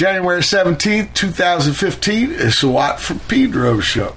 January 17th, 2015. It's the Watt from Pedro show.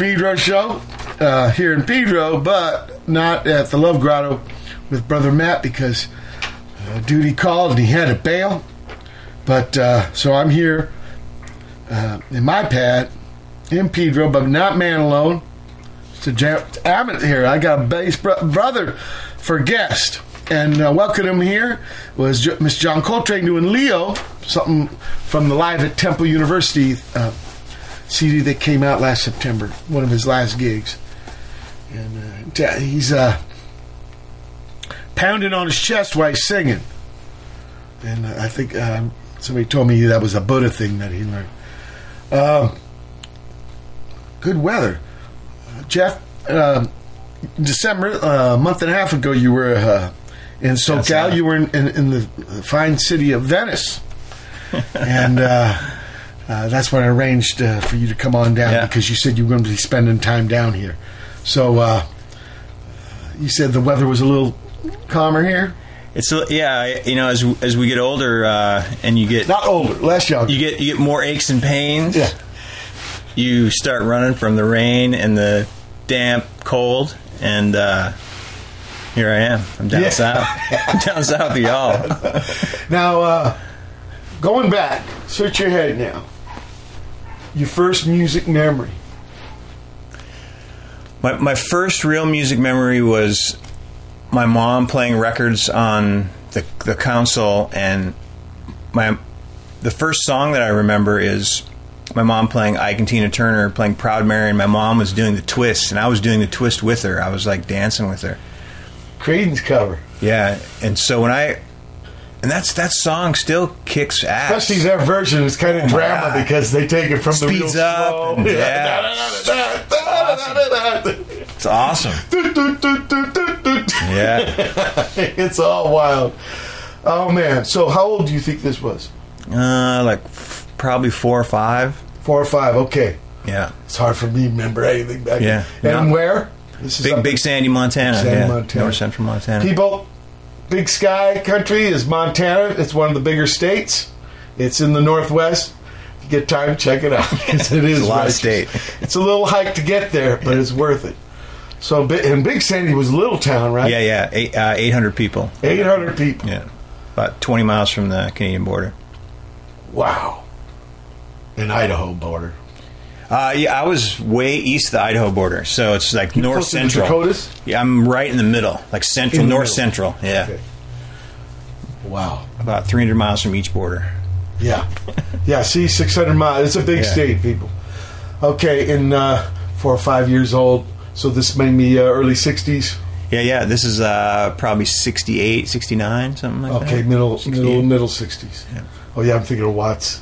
Pedro show uh, here in Pedro, but not at the Love Grotto with Brother Matt because uh, duty called and he had to bail. But uh, so I'm here uh, in my pad in Pedro, but not man alone. So jam- I'm here. I got a bass bro- brother for guest. And uh, welcome him here was Miss John Coltrane doing Leo, something from the Live at Temple University uh, CD that came out last September, one of his last gigs, and uh, he's uh, pounding on his chest while he's singing. And uh, I think um, somebody told me that was a Buddha thing that he learned. Um, good weather, uh, Jeff. Um December, uh, a month and a half ago, you were uh, in SoCal. right. You were in, in, in the fine city of Venice, and uh, that's when I arranged uh, for you to come on down Yeah. because you said you were going to be spending time down here. So uh, you said the weather was a little calmer here. It's a- yeah, you know, as as we get older uh, and you get Not older, less young. you get you get more aches and pains. yeah, You start running from the rain and the damp cold, and uh, here I am. I'm down Yeah. south. I'm down south of y'all. Now, uh, going back, search your head now. Your first music memory. My my first real music memory was my mom playing records on the the console, and my the first song that I remember is my mom playing Ike and Tina Turner playing Proud Mary, and my mom was doing the twist, and I was doing the twist with her. I was like dancing with her. Creedence cover. Yeah, and so when I and that's that song still kicks ass. Especially their version is kind of drama Oh God. because they take it from the real Speeds up slow. yeah. It's awesome. Yeah, it's all wild. Oh man! So how old do you think this was? uh, like f- probably four or five. Four or five? Okay. Yeah, It's hard for me to remember anything back. Yeah. then. And No. where? This big up big Sandy, Montana. Sandy, yeah, Montana. North Central Montana. People, Big Sky country is Montana. It's one of the bigger states. It's in the Northwest. If you get time, check it out. 'cause it is a lot of state. It's a little hike to get there, but it's worth it. So, and Big Sandy was a little town, right? yeah, yeah, eight uh, eight hundred people. 800 people. Yeah, about twenty miles from the Canadian border. Wow. An Idaho border. Uh, yeah, I was way east of the Idaho border, so it's like north to the central. Dakotas? Yeah, I'm right in the middle, like central, north middle. central. Yeah, Okay. Wow. about 300 miles from each border. Yeah. Yeah, see, 600 miles. It's a big Yeah. state, people. Okay, and uh, four or five years old. So this made me uh, early 60s. Yeah, yeah. This is uh, probably 68, 69, something like Okay, that. Okay, middle, middle, middle 60s. Yeah. Oh, yeah, I'm thinking of Watts.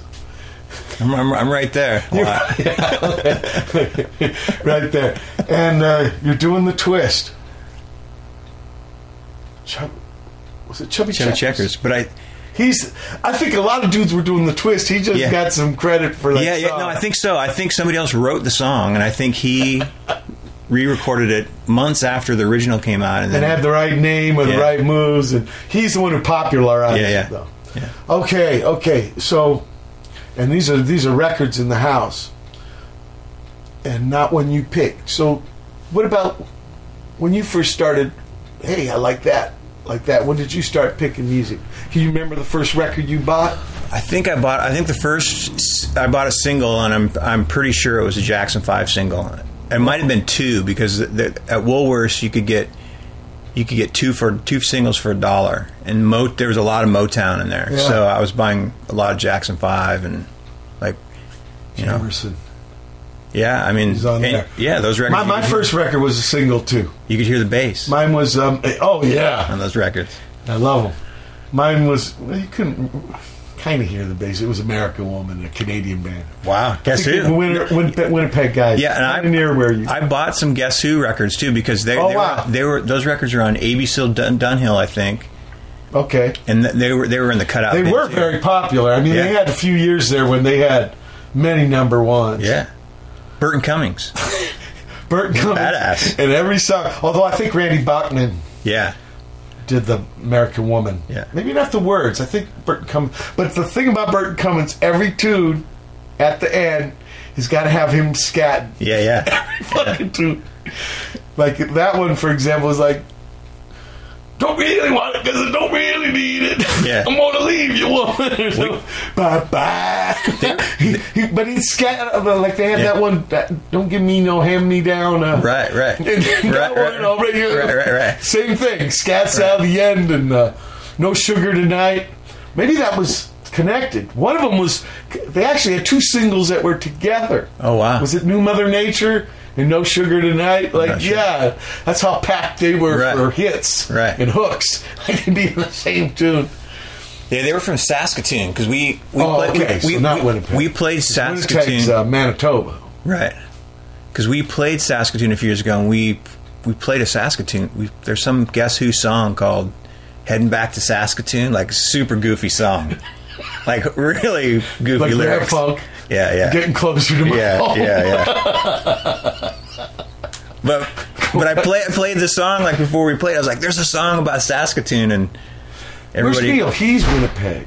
I'm, I'm, I'm right there. Wow. right there. And uh, you're doing the twist. Chub, was it Chubby, Chevy Checkers? Checkers, but I, He's. I think a lot of dudes were doing the twist. He just Yeah. got some credit for that. yeah, yeah. song. No, I think so. I think somebody else wrote the song, and I think he re-recorded it months after the original came out, and then and had the right name and the right moves, and he's the one who popularized Yeah, yeah. it. Though. Yeah. Okay, okay. So, and these are these are records in the house, and not when you pick. So, what about when you first started? Hey, I like that, like that. When did you start picking music? Can you remember the first record you bought? I think I bought. I think the first I bought a single, and I'm I'm pretty sure it was a Jackson Five single. It might have been two because the, at Woolworths you could get you could get two for two singles for a dollar, and Mo, there was a lot of Motown in there. Yeah. So I was buying a lot of Jackson Five and like you know yeah. I mean and- yeah, those records. My, my first record was a single too. you could hear the bass Mine was um. Oh yeah, on those records. I love them. Mine was well, you couldn't kind of hear the bass. It was American Woman, a Canadian band. Wow, guess who? the Winter, Win- Winnipeg guys. Yeah, and I near where you. I bought some Guess Who records too because they, Oh, they, wow. were, they were those records are on ABC Dun- Dunhill, I think, okay, and th- they were they were in the cutout. they were too. very popular. I mean, they had a few years there when they had many number ones. yeah. Burton Cummings, Burton Cummings Badass. and every song. Although I think Randy Bachman yeah, did the American Woman. Yeah. maybe not the words. I think Burton Cummings. But the thing about Burton Cummings, every tune at the end he's got to have him scatting. yeah, yeah. every fucking tune. Like that one, for example, is like, don't really want it because I don't really need it. Yeah. I'm gonna leave you, woman. bye bye. but he's scat like they have Yeah. that one. That, don't give me no hand me down. Uh, Right, right, that right, one right, already. right, right, right. Same thing. Scats out the end and uh, no sugar tonight. Maybe that was connected. One of them was they actually had two singles that were together. Oh, wow. Was it New Mother Nature and No Sugar Tonight? Like, not sure. yeah, that's how packed they were Right. for hits Right. and hooks. They could be in the same tune. Yeah, they were from Saskatoon because we we, Oh, played, okay, we, so not we, Winnipeg. we played Winnipeg's Saskatoon, uh, Manitoba. right? Because we played Saskatoon a few years ago, and we we played a Saskatoon. We, there's some Guess Who song called "Heading Back to Saskatoon," like super goofy song, like really goofy Like lyrics. Funk. Yeah, yeah, Getting closer to my yeah, home. yeah, yeah. but but I play, played the song like before we played. I was like, "There's a song about Saskatoon," and Where's everybody. Neil? He's Winnipeg.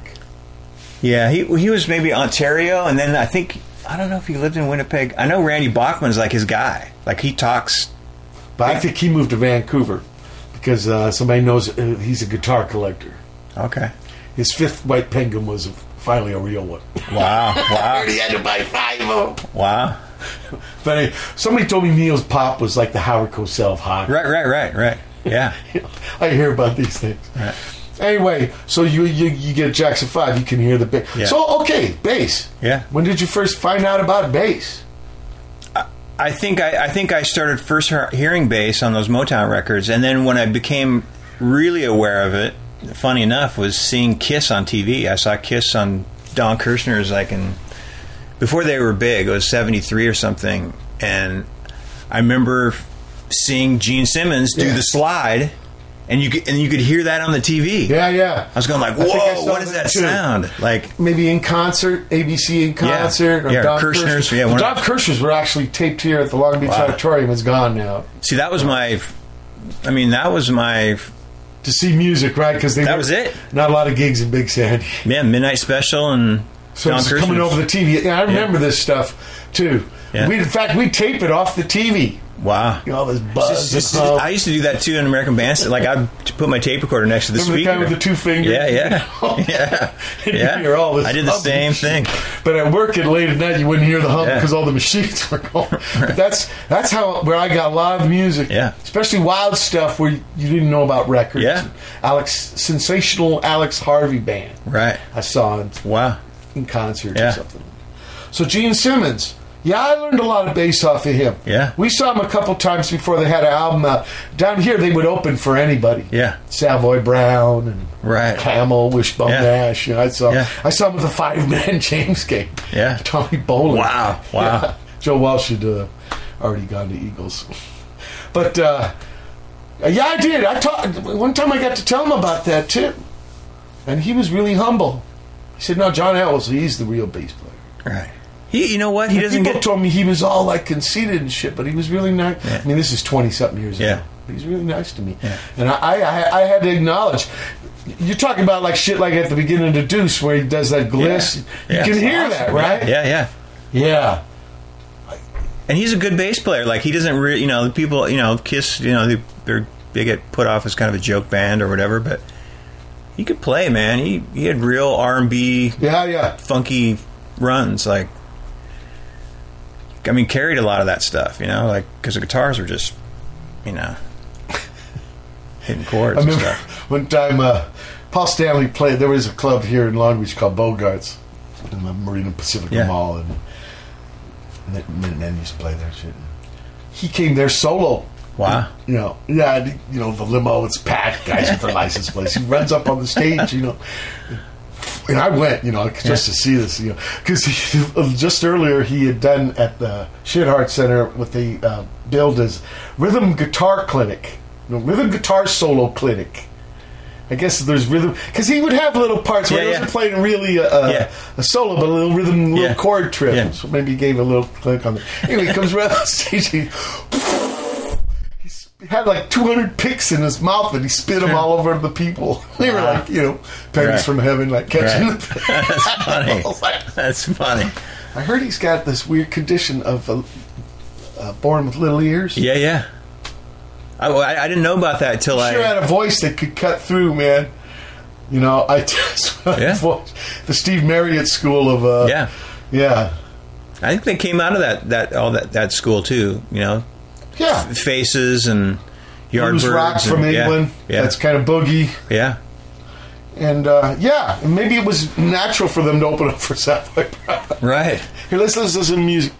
Yeah, he he was maybe Ontario, and then I think I don't know if he lived in Winnipeg. I know Randy Bachman's like his guy. Like he talks. But I think he moved to Vancouver because uh, somebody knows uh, he's a guitar collector. Okay. His fifth white penguin was finally a real one. Wow! Wow! he had to buy five of them. wow! But anyway, somebody told me Neil's pop was like the Howard Cosell of hockey. Right, right, right, right. Yeah. I hear about these things. Right. Anyway, so you, you you get Jackson Five, you can hear the bass. Yeah. So okay, bass. Yeah. When did you first find out about bass? I think I, I think I started first hearing bass on those Motown records, and then when I became really aware of it, funny enough, was seeing Kiss on TV. I saw Kiss on Don Kirshner's like in before they were big. It was '73 or something, and I remember seeing Gene Simmons do Yeah. the slide, and you could, and you could hear that on the TV. Yeah, yeah. I was going like, "Whoa! What does that too. sound like?" Maybe in concert, ABC in Yeah. concert, or Yeah, Don Kirshner's, Kirshner. yeah, of- Don Kirshner's were actually taped here at the Long Beach Wow. Auditorium. It's gone now. See, that was my. I mean, that was my To see music, right? Because That was it. Not a lot of gigs in Big Sandy. man midnight special and So it's coming over the TV. Yeah, I remember this stuff too. Yeah. We, in fact, we tape it off the TV. Wow. You know, all this buzz. Just- all. I used to do that too in American Bandstand. Like I'd put my tape recorder next to the Remember the speaker. guy with the two fingers? Yeah, yeah, yeah, yeah. hear all this I did the same thing. But at work at late at night, you wouldn't hear the hum Yeah. because all the machines were going. But that's that's how where I got live music. Yeah. especially wild stuff where you didn't know about records. Yeah. Alex, sensational Alex Harvey band. Right. I saw in, Wow. in concert Yeah. or something. So Gene Simmons. Yeah, I learned a lot of bass off of him. Yeah. we saw him a couple times before they had an album out. Down here, they would open for anybody. Yeah. Savoy Brown and Right. Camel, Wishbone Yeah. Nash. You know, I saw Yeah. I saw him with a five man James Gang. Yeah. Tommy Bolin. Wow. Wow. Yeah. Joe Walsh had uh, already gone to Eagles. But uh, yeah, I did. I talked one time. I got to tell him about that too, and he was really humble. He said, "No, John Ellis, he's the real bass player." Right. He, you know what? He doesn't People get. told me he was all like conceited and shit, but he was really nice. Yeah. I mean, this is twenty something years Yeah. ago. But he's really nice to me, Yeah. and I, I, I, had to acknowledge. You're talking about like shit like at the beginning of the Deuce where he does that gliss. Yeah. You can hear awesome. that, right? Yeah, yeah. Yeah. And he's a good bass player. Like he doesn't, re- you know, the people, you know, Kiss, you know, they, they get put off as kind of a joke band or whatever, but he could play, man. He he had real R and B Yeah, yeah. funky runs like i mean carried a lot of that stuff you know like because the guitars were just you know hitting chords I and remember stuff one time uh, Paul Stanley played. There was a club here in Long Beach called Bogarts in the Marina Pacifica Yeah. Mall, and, and then used to play there. Shit. He came there solo. wow You know, yeah, and, you know the limo. It's packed, guys with their license plates. He runs up on the stage, you know. And I went, you know, just to see this, you know, because just earlier he had done at the Shit Heart Center with the uh, billed as rhythm guitar clinic, you know, rhythm guitar solo clinic. I guess there's rhythm because he would have little parts where he yeah. wasn't playing really a, a, Yeah. a solo, but a little rhythm, little Yeah. chord trip. Yeah. So maybe he gave a little click on it. Anyway, he comes around the stage. He had like 200 picks in his mouth and he spit them all over the people. They were like, you know, pennies Right. from heaven, like catching Right. the. that's funny like- that's funny I heard he's got this weird condition of uh, uh, born with little ears. yeah yeah I, I, I didn't know about that till Sure I Sure had a voice that could cut through, man. You know, I just Yeah. the Steve Marriott school of uh, yeah yeah, I think they came out of that that all that that school too you know yeah. faces and Blues rocks and- from England. yeah That's kind of boogie. yeah And uh, yeah, maybe it was natural for them to open up for Sapphire. Right. Here, let's listen to some music.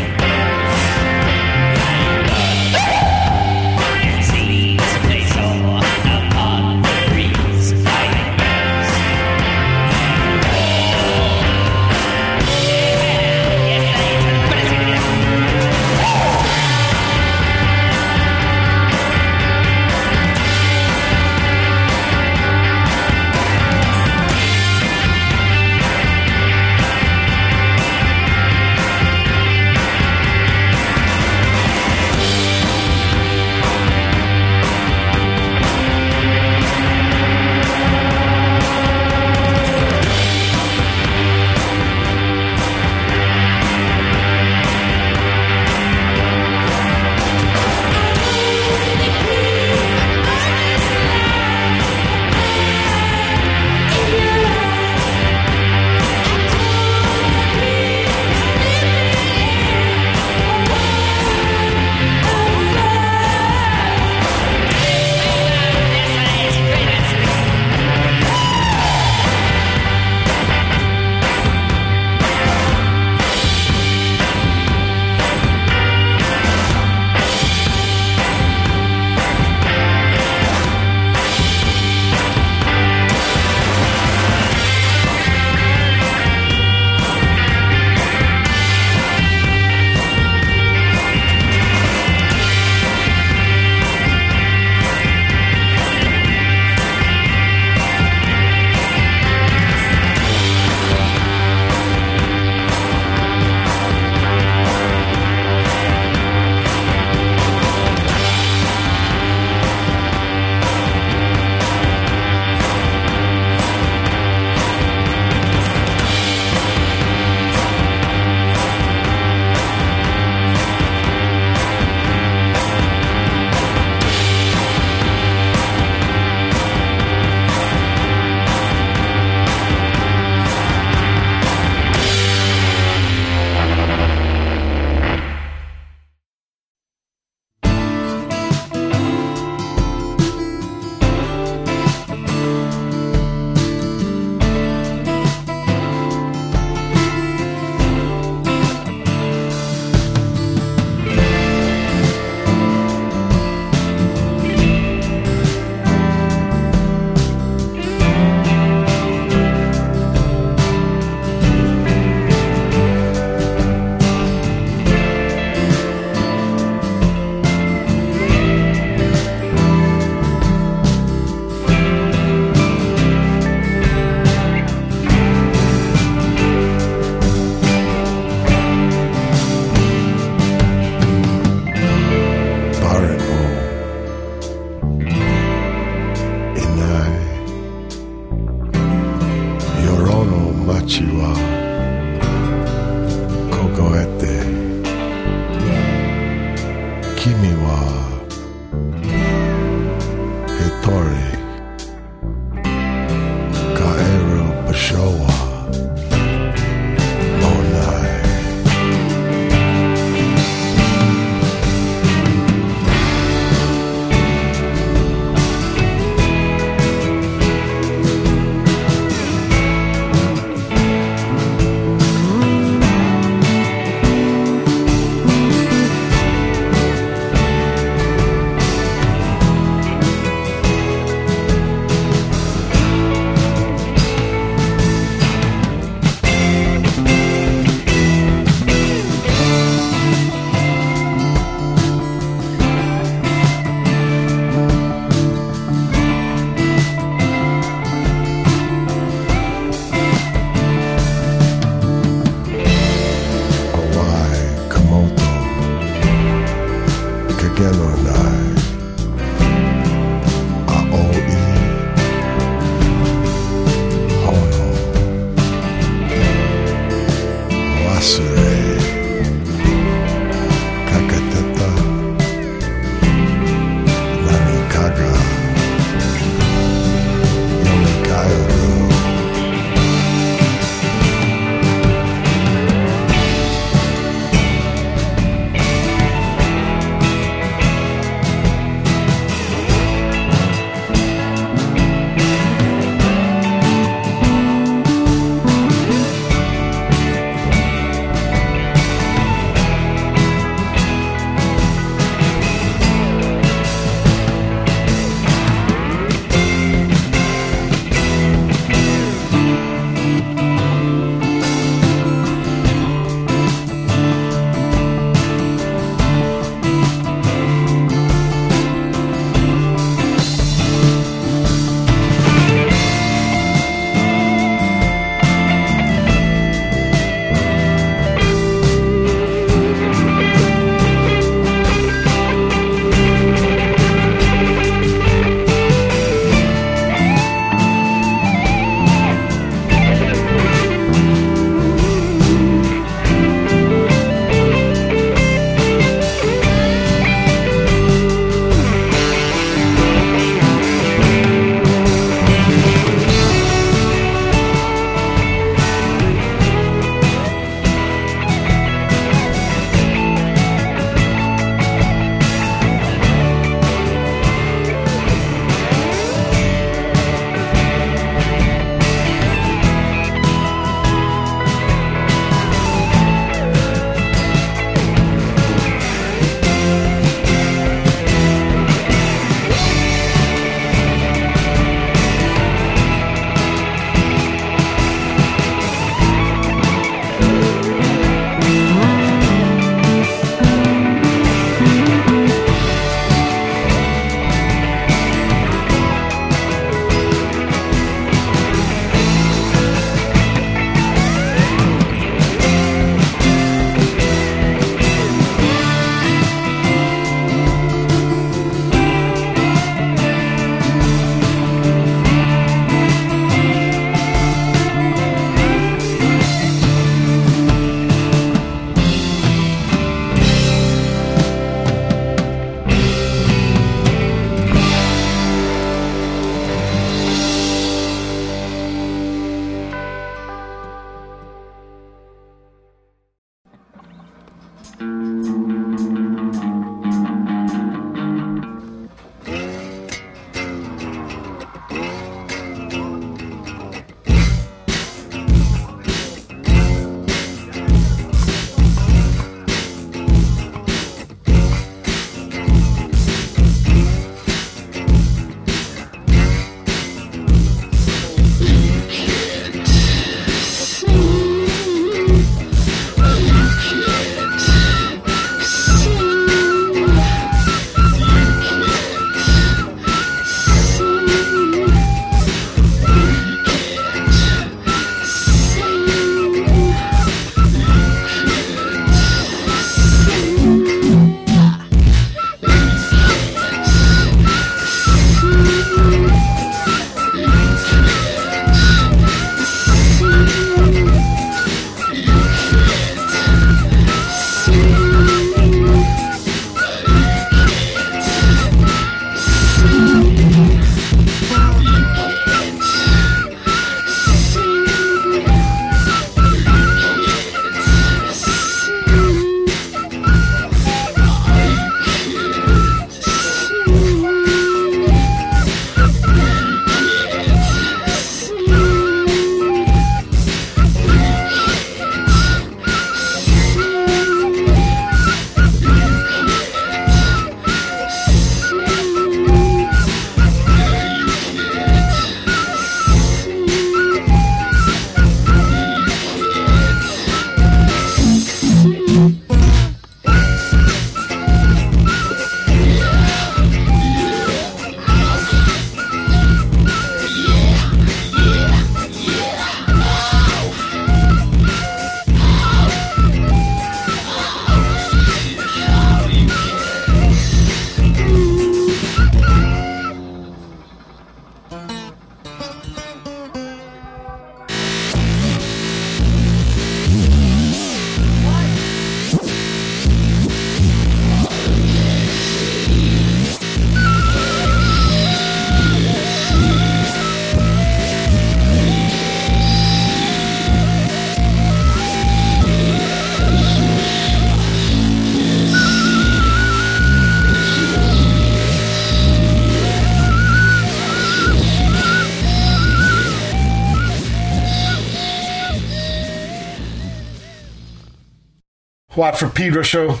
Watt from Pedro show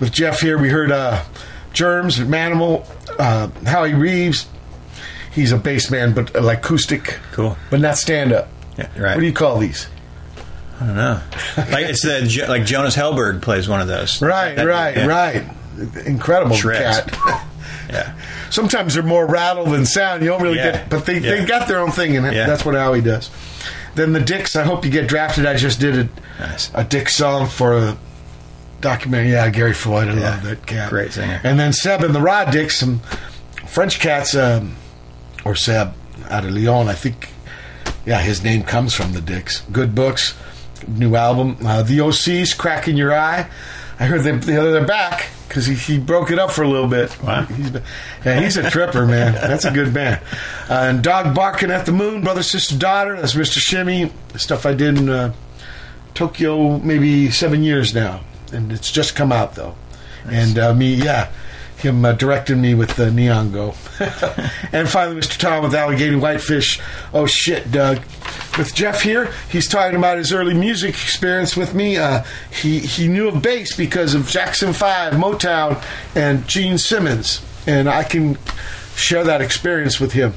with Jeff here. We heard uh, Germs, Manimal, uh, Howie Reeves. He's a bass man, but uh, like acoustic. Cool. But not stand up. Yeah, right. What do you call these? I don't know. like it's the like Jonas Hellborg plays one of those. Right, That- right, yeah. right. Incredible Shreds. cat. Yeah. Sometimes they're more rattle than sound. You don't really Yeah. get, but they, Yeah. they got their own thing, and that's what Howie does. Then the Dicks. I hope you get drafted. I just did a, Nice. a Dick song for a documentary. Yeah, Gary Floyd. I Yeah. love that cat. Great singer. And then Seb and the Rahh Dicks, some French cats, um, or Seb out of Lyon. I think. Yeah, his name comes from the Dicks. Good books, new album. Uh, the OCs, Crack in Your Eye. I heard they, they're back because he, he broke it up for a little bit. Wow. He's, yeah, he's a tripper, man. That's a good band. Uh, and Dog Barking at the Moon, Brother, Sister, Daughter. That's Mr. Shimmy. Stuff I did in uh, Tokyo maybe seven years now. And it's just come out, though. And uh, me, yeah, him uh, directing me with the Neon Go. and finally, Mr. Tom with Allegheny Whitefish. Oh, shit, Doug. With Jeff here, he's talking about his early music experience with me. Uh, he, he knew of bass because of Jackson 5, Motown, and Gene Simmons. And I can share that experience with him.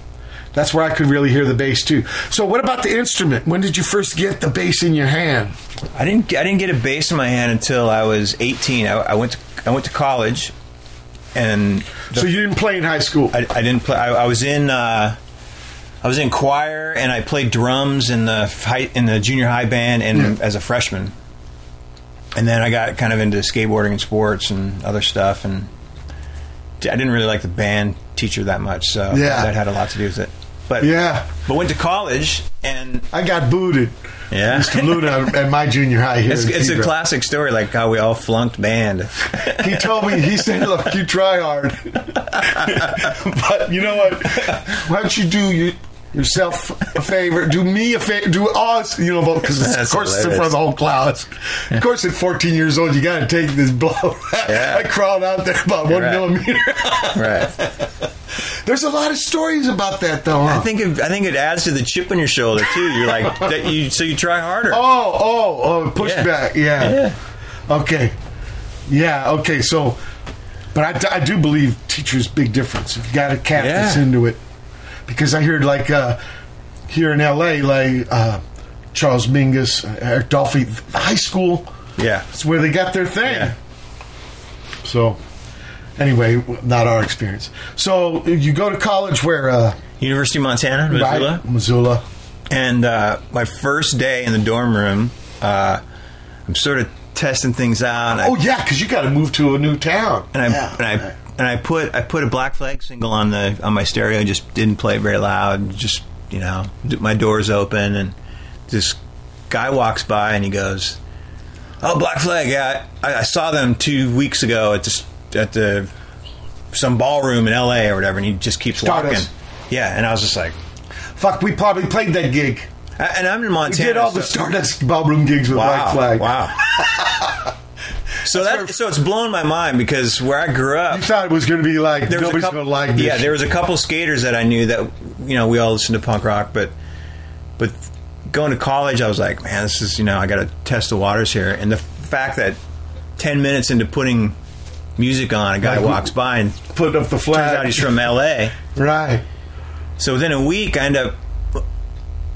That's where I could really hear the bass too. So, what about the instrument? When did you first get the bass in your hand? I didn't I didn't get a bass in my hand until I was 18. I, I went to I went to college, and so you didn't play in high school. I, I didn't play. I, I was in uh, I was in choir and I played drums in the high, in the junior high band and Yeah. as a freshman. And then I got kind of into skateboarding and sports and other stuff, and I didn't really like the band teacher that much, so Yeah. that had a lot to do with it. But Yeah. but went to college and I got booted. yeah, Mr. Luna at my junior high here. it's, it's a classic story, like how we all flunked band. He told me, he said, look, you try hard. but you know what? Why don't you do you, yourself a favor? Do me a favor. Do us, you know, because of course it's in front of the whole class. Of course, at 14 years old, you got to take this blow. Yeah. I crawled out there about one Right. millimeter. right. There's a lot of stories about that, though. Huh? I think it, I think it adds to the chip on your shoulder too. You're like that you so you try harder. Oh, oh, oh, pushback. Yeah. Yeah. Okay. Yeah. Okay. So, but I do believe teachers big difference. If you got a cat Yeah. that's into it, because I heard like uh, here in L.A. like uh, Charles Mingus, uh, Eric Dolphy, high school. Yeah. It's where they got their thing. Yeah. So, anyway, not our experience. So you go to college where uh, University of Montana, Missoula. right? Missoula. And uh, my first day in the dorm room, uh, I'm sort of testing things out. and I- Oh yeah, because you got to move to a new town. and I Yeah. and I and I put I put a Black Flag single on the on my stereo. Just didn't play it very loud. Just you know, my door's open, and this guy walks by and he goes, "Oh, Black Flag, yeah, I, I saw them two weeks ago at this at the some ballroom in L.A. or whatever." And he just keeps Stardust. walking. Yeah, and I was just like, Fuck, we probably played that gig. and I'm in We Montana. did all the Stardust ballroom gigs with Wow! Black Flag. Wow! so that so it's blown my mind because where I grew up, You thought it was going to be like there was a nobody's couple, going to like this. yeah, there was a couple skaters that I knew that you know we all listened to punk rock, but but going to college, I was like, man, this is you know I got to test the waters here, and the fact that ten minutes into putting music on, a guy Like, walks by and put up the flag. turns out he's from L.A. right. So within a week, I end up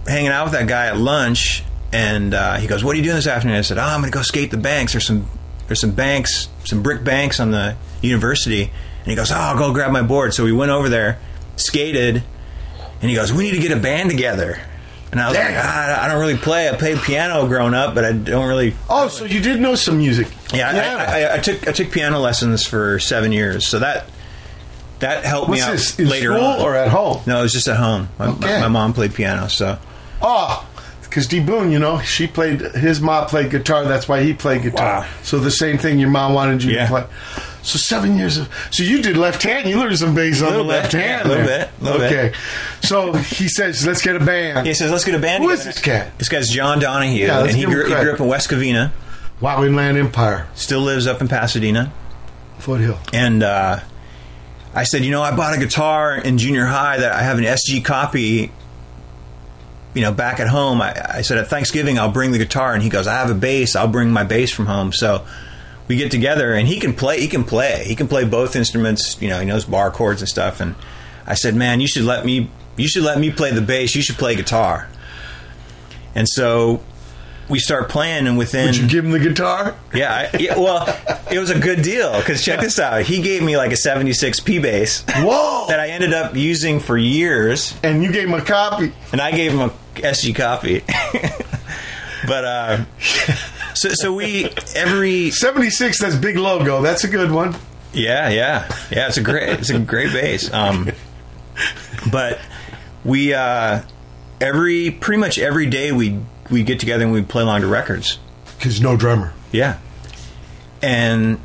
hanging out with that guy at lunch, and uh, he goes, "What are you doing this afternoon?" I said, "Oh, I'm going to go skate the banks. There's some there's some banks, some brick banks on the university." And he goes, "Oh, I'll go grab my board." So we went over there, skated, and he goes, "We need to get a band together." And I was like, ah, "I don't really play. I played piano growing up, but I don't really." Oh, so you did know some music? Yeah, I, I, I took I took piano lessons for seven years, so that that helped What's me out this later school on. or at home? No, it was just at home. My, Okay. my, my mom played piano, so Oh, because D Boon, you know, she played. His mom played guitar. That's why he played guitar. Wow. So the same thing your mom wanted you Yeah. to play. So seven years of. So you did left hand. You learned some bass on the bit, left hand. yeah, little bit, little bit. okay. So he says, "Let's get a band." he says, "Let's get a band." Who is together." this cat? This guy's John Donahue, Yeah, and he grew, he grew up in West Covina. Wow, Inland Empire, Still lives up in Pasadena, Foothill. and uh, I said, "You know, I bought a guitar in junior high that I have an SG copy." You know, back at home, I, I said at Thanksgiving I'll bring the guitar, and he goes, I have a bass. I'll bring my bass from home. So we get together, and he can play. He can play. He can play both instruments. You know, he knows bar chords and stuff. And I said, man, you should let me. You should let me play the bass. You should play guitar. And so we start playing, and within Did you give him the guitar? yeah, I, yeah, well, it was a good deal because check this out. He gave me like a '76 P bass Whoa! that I ended up using for years, and you gave him a copy. and I gave him a SG copy. but uh, so so we every 76, that's big logo. That's a good one. yeah yeah yeah it's a great it's a great bass. Um, but we uh, every pretty much every day we we get together and we play along to records. Because no drummer. Yeah. And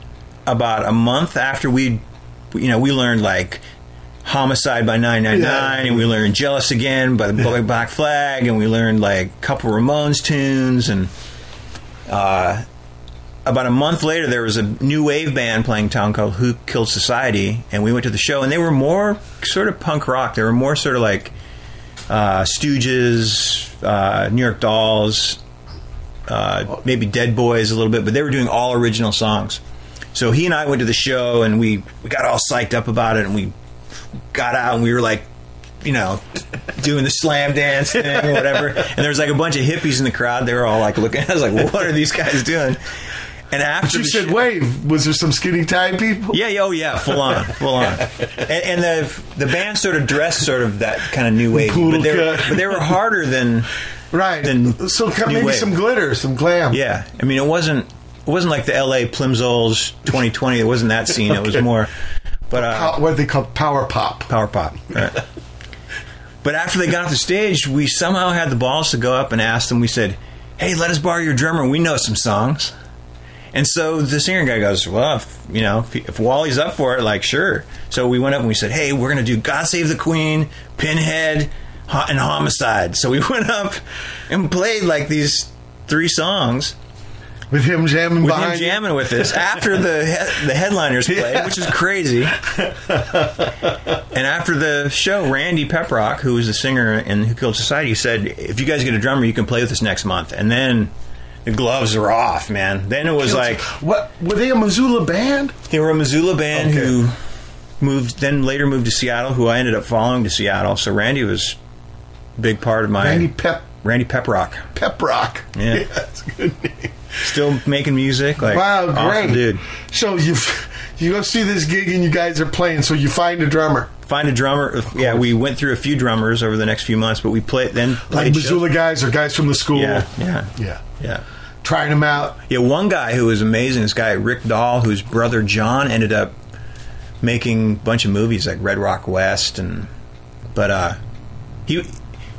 about a month after we, you know, we learned like Homicide by 999, Yeah. and we learned Jealous Again by the Black Flag, and we learned like a couple Ramones tunes. And uh, about a month later, there was a new wave band playing town called Who Killed Society, and we went to the show, and they were more sort of punk rock. They were more sort of like uh, Stooges, uh, New York Dolls, uh, maybe Dead Boys a little bit, but they were doing all original songs. So he and I went to the show and we, we got all psyched up about it and we got out and we were like, you know, doing the slam dance thing or whatever. And there was like a bunch of hippies in the crowd. They were all like looking. I was like, what are these guys doing? And after You the said wave. Was there some skinny tie people? yeah, yeah, oh yeah, full on, full on. And, and the the band sort of dressed sort of that kind of new wave, but they, were, but they were harder than Right. Then so maybe wave. some glitter, some glam. Yeah, I mean, it wasn't it wasn't like the L.A. Plimsouls 2020. It wasn't that scene. It was more, but uh, Pow- what do they call power pop? power pop. Right. but after they got off the stage, we somehow had the balls to go up and ask them. We said, "Hey, let us borrow your drummer. We know some songs." And so the singer guy goes, "Well, if, you know, if, if Wally's up for it, like sure." So we went up and we said, "Hey, we're going to do God Save the Queen, Pinhead, Ho- and Homicide." So we went up and played like these three songs With him jamming with him you? jamming with us after the he- the headliners played, which is crazy. and after the show, Randy Peprock, who was the singer in Who Killed Society, said, "If you guys get a drummer, you can play with us next month." And then the gloves were off, man. Then it was like What were they a Missoula band? they were a Missoula band Okay. who moved, then later moved to Seattle. Who I ended up following to Seattle. So Randy was a big part of my Randy Pep Randy Peprock. Pep Rock. Yeah. that's a good name. Still making music, like Wow, awesome great, dude. So you you go see this gig and you guys are playing. So you find a drummer, find a drummer. Yeah, we went through a few drummers over the next few months, but we played then like played shows. Missoula guys or guys from the school. Yeah, yeah, yeah. yeah. Trying them out. Yeah, one guy who was amazing. This guy Rick Dahl, whose brother John ended up making a bunch of movies like Red Rock West, and but uh, he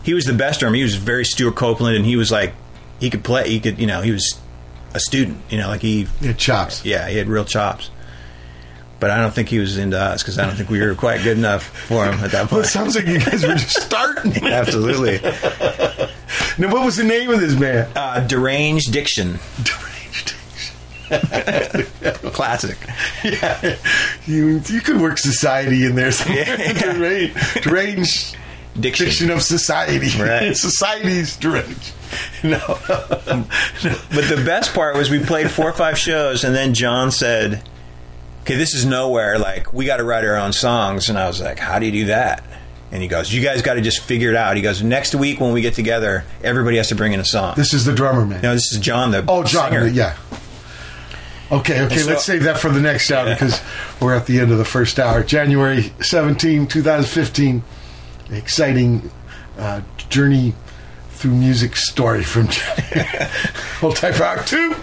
he was the best drummer. He was very Stewart Copeland, and he was like he could play. He could you know he was a student. You know, like he Yeah, chops. yeah he had real chops. But I don't think he was into us because I don't think we were quite good enough for him at that Well, it point. sounds like you guys were just starting. Absolutely. now, what was the name of this man? Uh, deranged diction, Deranged. Diction. Classic. Yeah, you you could work society in there somewhere. Yeah. deranged, deranged Diction. diction of society. Right. Society's deranged. No. But the best part was we played four or five shows, and then John said, "Okay, this is nowhere. Like we got to write our own songs." And I was like, "How do you do that?" And he goes, "You guys got to just figure it out." He goes, "Next week when we get together, everybody has to bring in a song." this is the drummer man. no, this is John, the Oh, John. singer. Yeah. Okay, okay. So- let's save that for the next hour because we're at the end of the first hour. January 17, 2015. Exciting uh, journey through music story from Old Type Rock 2.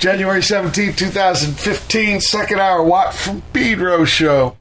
January 17, 2015, second hour. Watt from Pedro show.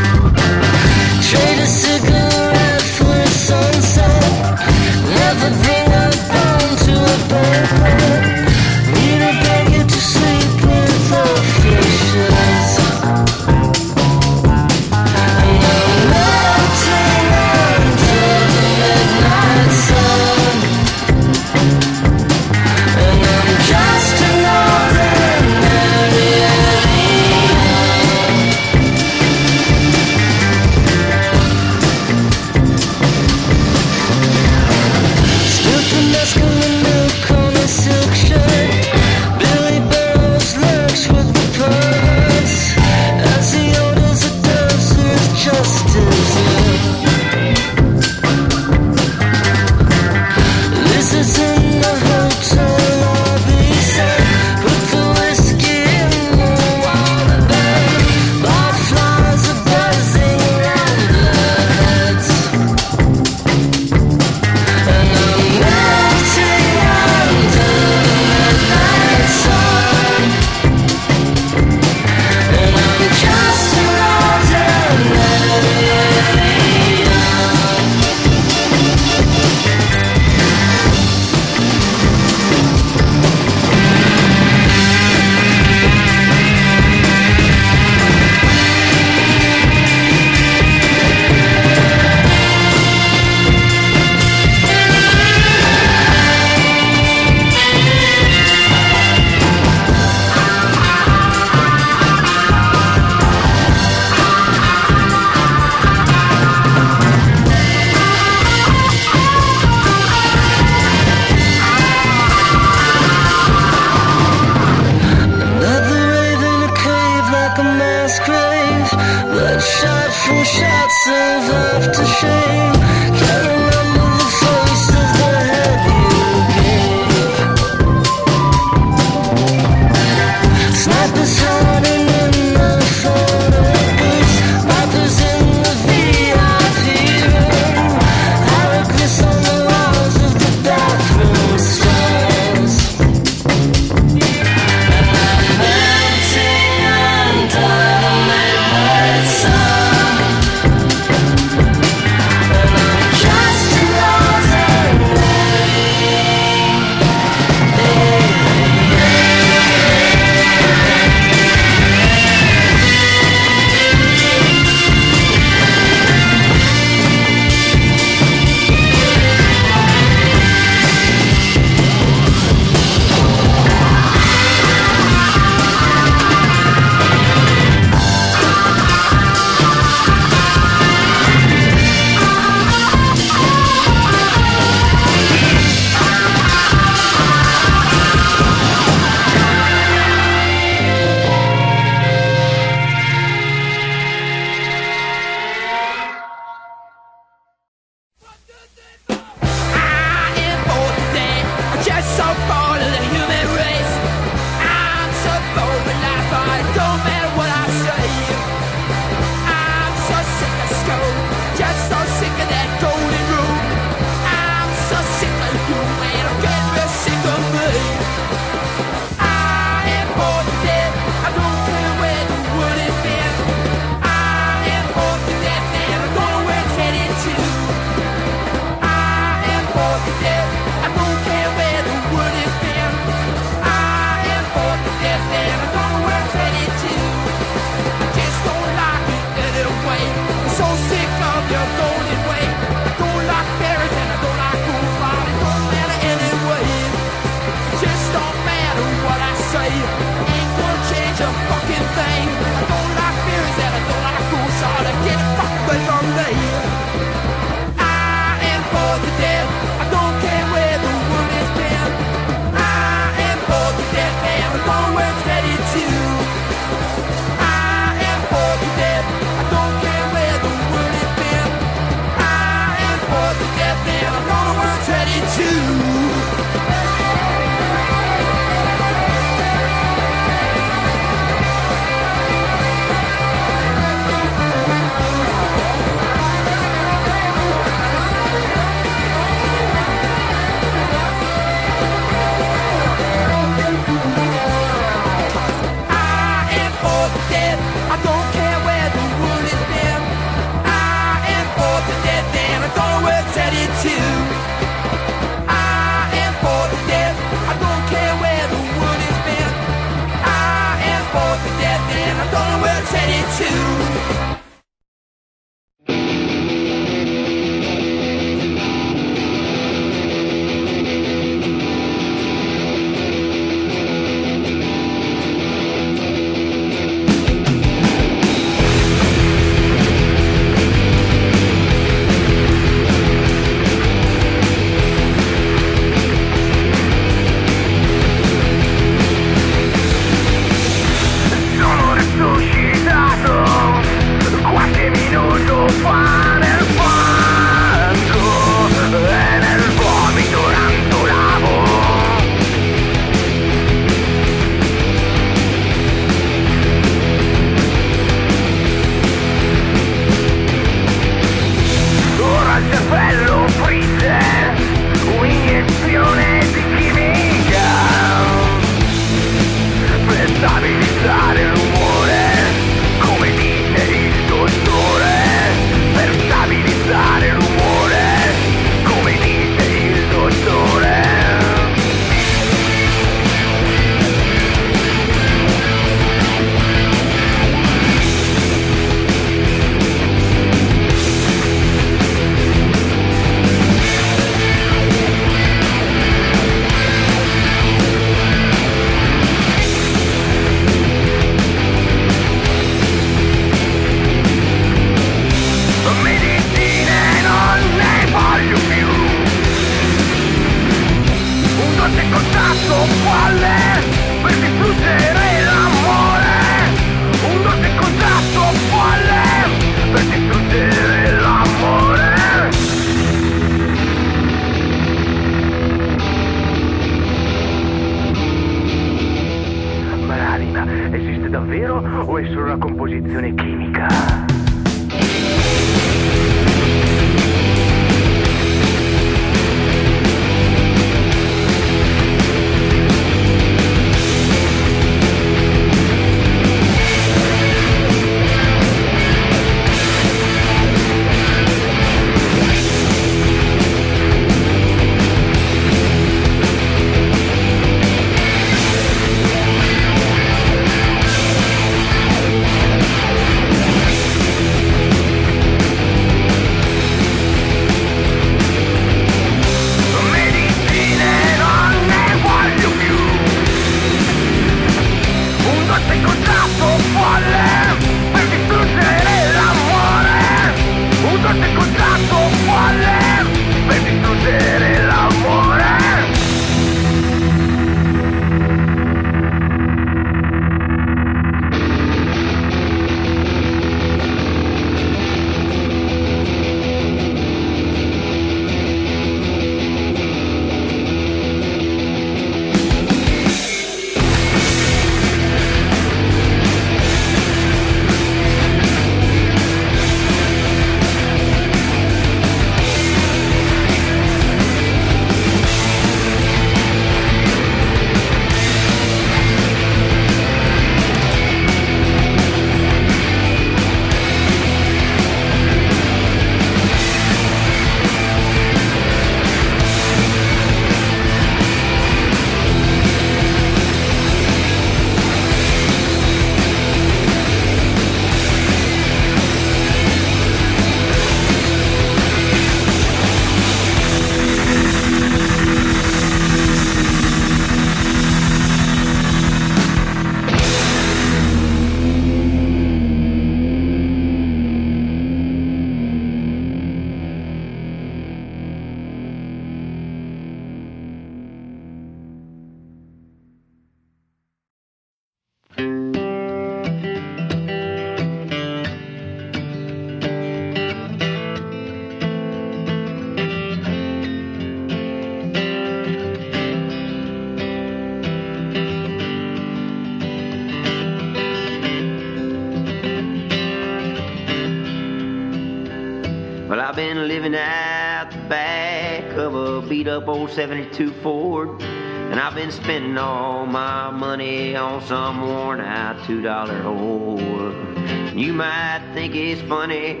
72 Ford. And I've been spending all my money on some worn out $2 whore. You might think it's funny,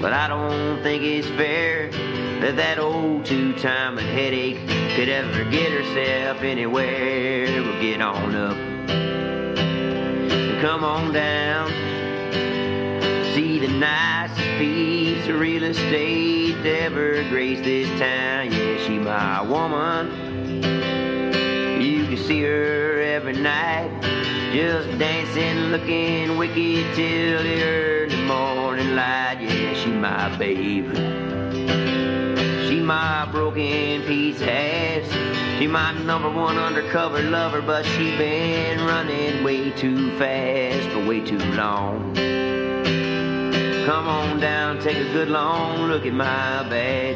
but I don't think it's fair that that old two-time headache could ever get herself anywhere. But get on up and come on down. See the nicest piece of real estate ever grace this town. Yeah, my woman. You can see her every night, just dancing, looking wicked till the early morning light. Yeah, she my babe. She my broken piece ass. She my number one undercover lover, but she been running way too fast for way too long. Come on down, take a good long look at my bad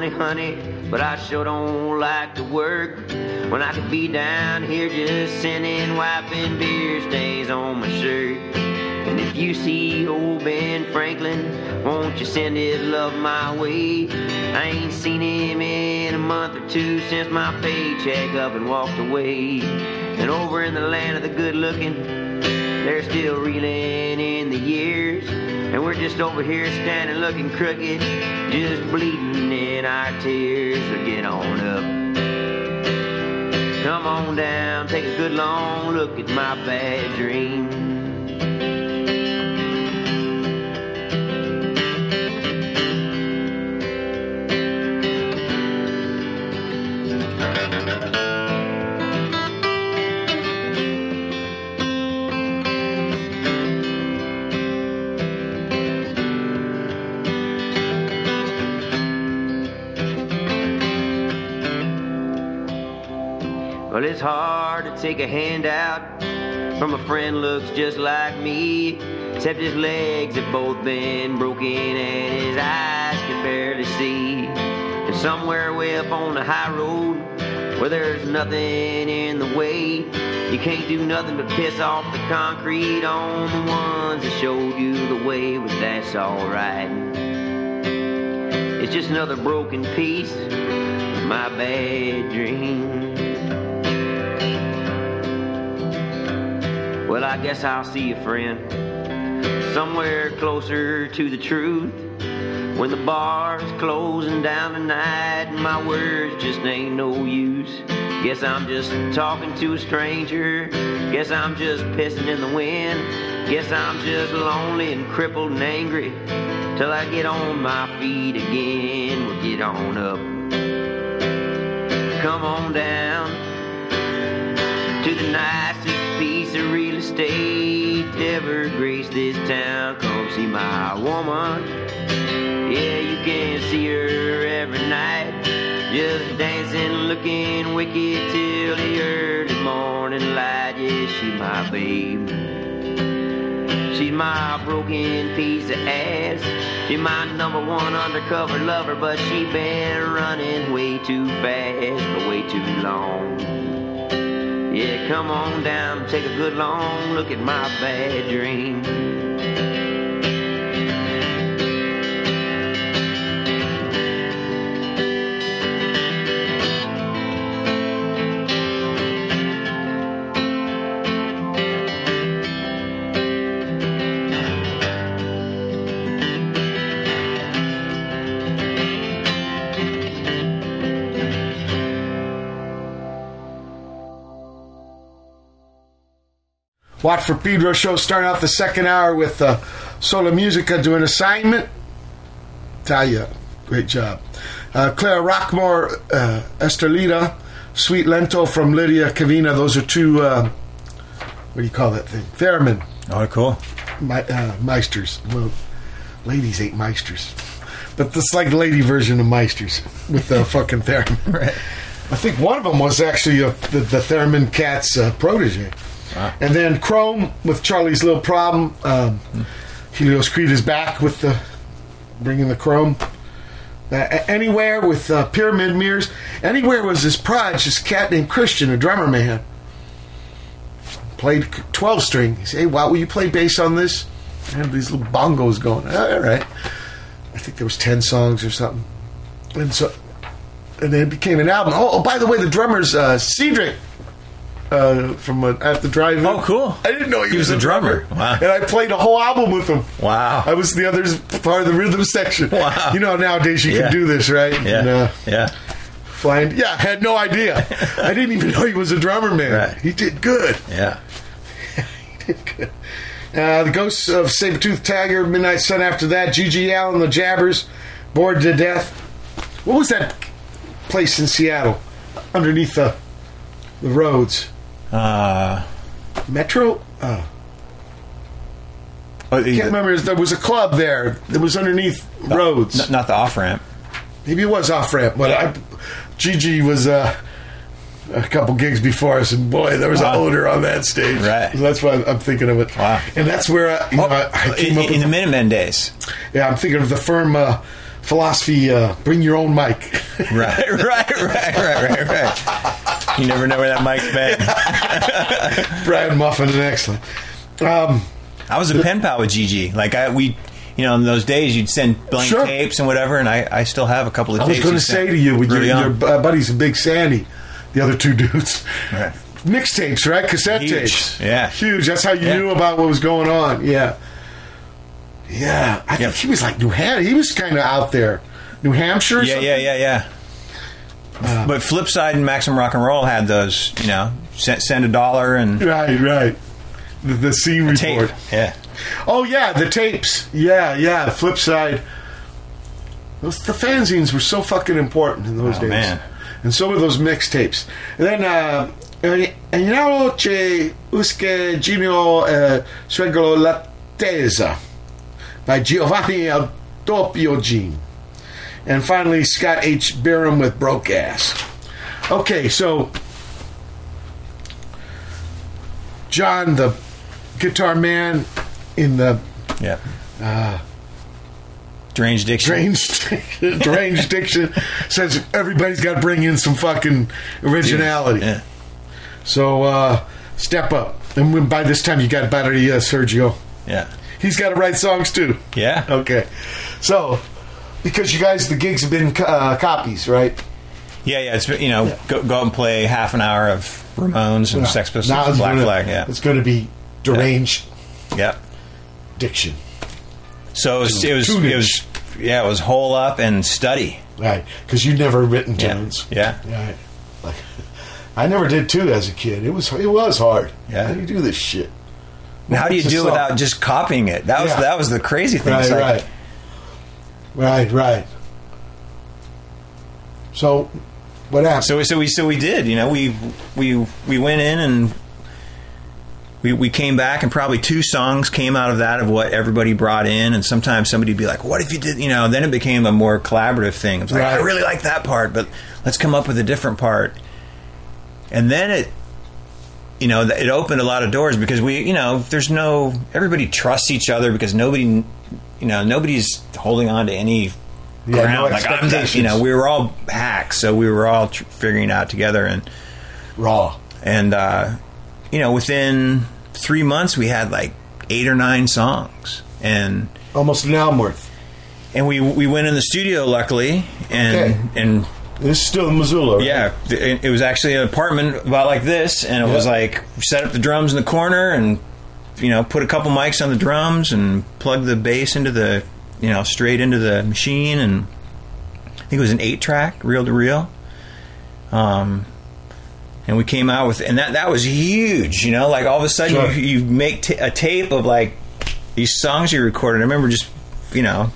money, honey, but I sure don't like to work. When I could be down here just sitting, wiping beer stains on my shirt. And if you see old Ben Franklin, won't you send his love my way? I ain't seen him in a month or two since my paycheck up and walked away. And over in the land of the good looking, they're still reeling in the years. And we're just over here standing looking crooked, just bleeding in our tears. So get on up. Come on down, take a good long look at my bad dream. It's hard to take a handout from a friend looks just like me. Except his legs have both been broken and his eyes can barely see. And somewhere way up on the high road where there's nothing in the way, you can't do nothing but piss off the concrete on the ones that showed you the way. But that's alright. It's just another broken piece of my bad dream. Well, I guess I'll see you, friend, somewhere closer to the truth. When the bar's closing down tonight and my words just ain't no use. Guess I'm just talking to a stranger. Guess I'm just pissing in the wind. Guess I'm just lonely and crippled and angry. Till I get on my feet again. Well, get on up. Come on down to the nicest of real estate ever graced this town. Come see my woman. Yeah, you can see her every night. Just dancing, looking wicked till the early morning light. Yeah, she my babe. She's my broken piece of ass. She's my number one undercover lover, but she been running way too fast for way too long. Yeah, come on down, take a good long look at my bad dream. Watt from Pedro show starting out the second hour with uh, Sola Musica doing assignment. Talia, great job. Uh, Clara Rockmore, uh, Estrellita, Suite Lento from Lydia Kavina. Those are two, uh, what do you call that thing? Theremin Oh, cool. my, uh, Meisters. Well, ladies ain't Meisters. But this is like the lady version of Meisters with the fucking theremin. Right. I think one of them was actually a, the, the Theremin Cat's uh, And then Chrome with Charlie's Little Problem. Um, Helios Creed is back with the bringing the Chrome. Uh, anywhere with uh, Pyramid Mirrors. Anywhere was this prodigy, this cat named Christian, a drummer man. Played 12 string. He said, Hey, why will you play bass on this? I have these little bongos going. "Oh, all right. I think there was 10 songs or something. And so and then it became an album. Oh, oh by the way, the drummer's uh, Cedric uh, from uh, at the drive-in. Oh, cool. I didn't know he, He was a drummer. Wow. And I played a whole album with him. Wow. I was the other part of the rhythm section. Wow. You know, nowadays you Yeah. can do this, right? Yeah. And, uh, yeah. flying. Yeah, I had no idea. I didn't even know he was a drummer, man. Right. He did good. Yeah. He did good. Uh, the Ghosts of Sabretooth Tiger, Midnight Sun after that, G.G. Allin, The Jabbers, Bored to Death. What was that place in Seattle underneath the the roads? Uh, Metro? Uh, oh, I can't remember. There was a club there that was underneath roads. N- not the off ramp. Maybe it was off ramp, but I, Gigi was uh, a couple gigs before us, and boy, there was Wow. an odor on that stage. Right. So that's why I'm thinking of it. Wow. And that's where I, you know, I, I came in, up in with. the Minutemen days. yeah, I'm thinking of the firm uh, philosophy: uh, bring your own mic. Right, right, right, right, right, right. You never know where that mic's been. Brad Muffin and excellent. Um, I was a pen pal with Gigi. Like I, we, you know, in those days, you'd send blank Sure. tapes and whatever, and I, I still have a couple of I was going to say to you, with your, your buddies, Big Sandy, the other two dudes, Right. mixtapes, right? Cassette Huge. tapes. Yeah. Huge. That's how you Yeah. knew about what was going on. Yeah. Yeah. I think he was like New Hampshire. He was kind of out there. New Hampshire Yeah, something? yeah, yeah, yeah. But Flipside and Maximum Rock and Roll had those, you know, send, send a dollar and Right, right. The, the scene tape. report. Yeah. Oh, yeah, the tapes. Yeah, yeah. The flip side. Those, the fanzines were so fucking important in those Oh, days. man. And so were those mixtapes. And then, uh, Agnaro c'è Usque Gino uh, Swegolo Lattesa by Giovanni Al Doppio Gene. And finally, Scott H. Biram with Broke Ass. Okay, so John, the guitar man in the Yeah. Deranged Diction. deranged, deranged diction, says everybody's got to bring in some fucking originality. Yeah. So uh, step up. And when, by this time, you got better, uh, Sergio. Yeah. He's got to write songs too. Yeah. Okay. So, because you guys, the gigs have been uh, copies, right? Yeah, yeah. It's you know, go, go out and play half an hour of Ramones and Sex Pistols, Now and Black gonna, Flag. Yeah, It's going to be deranged yeah. diction. So it was, it was, it was, yeah, it was hole up and study. Right. Because you've never written Yeah. tunes. Yeah. Right. Like, I never did too as a kid. It was it was hard. Yeah. How do you do this shit? How do you do it without just copying it? That was Yeah. that was the crazy thing. Right, like, right. Right, right. So, what happened? So so we so we did. You know, we we we went in and we we came back and probably two songs came out of that of what everybody brought in. And sometimes somebody'd be like, "What if you did?" You know. Then it became a more collaborative thing. It's like I really like that part, but let's come up with a different part. And then it. You know, it opened a lot of doors because we, you know, there's no everybody trusts each other because nobody, you know, nobody's holding on to any Yeah, ground. no like I'm, expectations. you know, we were all hacks, so we were all tr- figuring it out together, and Raw. and uh, you know, within three months, we had like eight or nine songs, and Almost an album worth. and we we went in the studio, luckily, and Okay. and This is still in Missoula, right? yeah, th- it was actually an apartment about like this, and it was like we set up the drums in the corner, and you know, put a couple mics on the drums, and plug the bass into the you know straight into the machine, and I think it was an eight track, reel to reel. Um, and we came out with, and that that was huge. You know, like all of a sudden Sure. you, you make ta a tape of like these songs you recorded. I remember just you know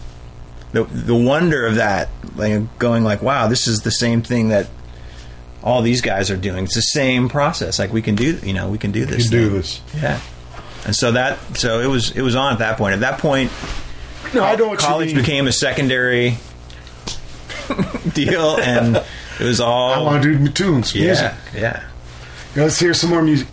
the the wonder of that, like going like, wow, this is the same thing that all these guys are doing. It's the same process. Like we can do, you know, we can do this. can do this. Yeah. And so that, so it was, it was on at that point. At that point, No, I what college became a secondary deal, and it was all. I want to do tunes, music. yeah, yeah. Let's hear some more music.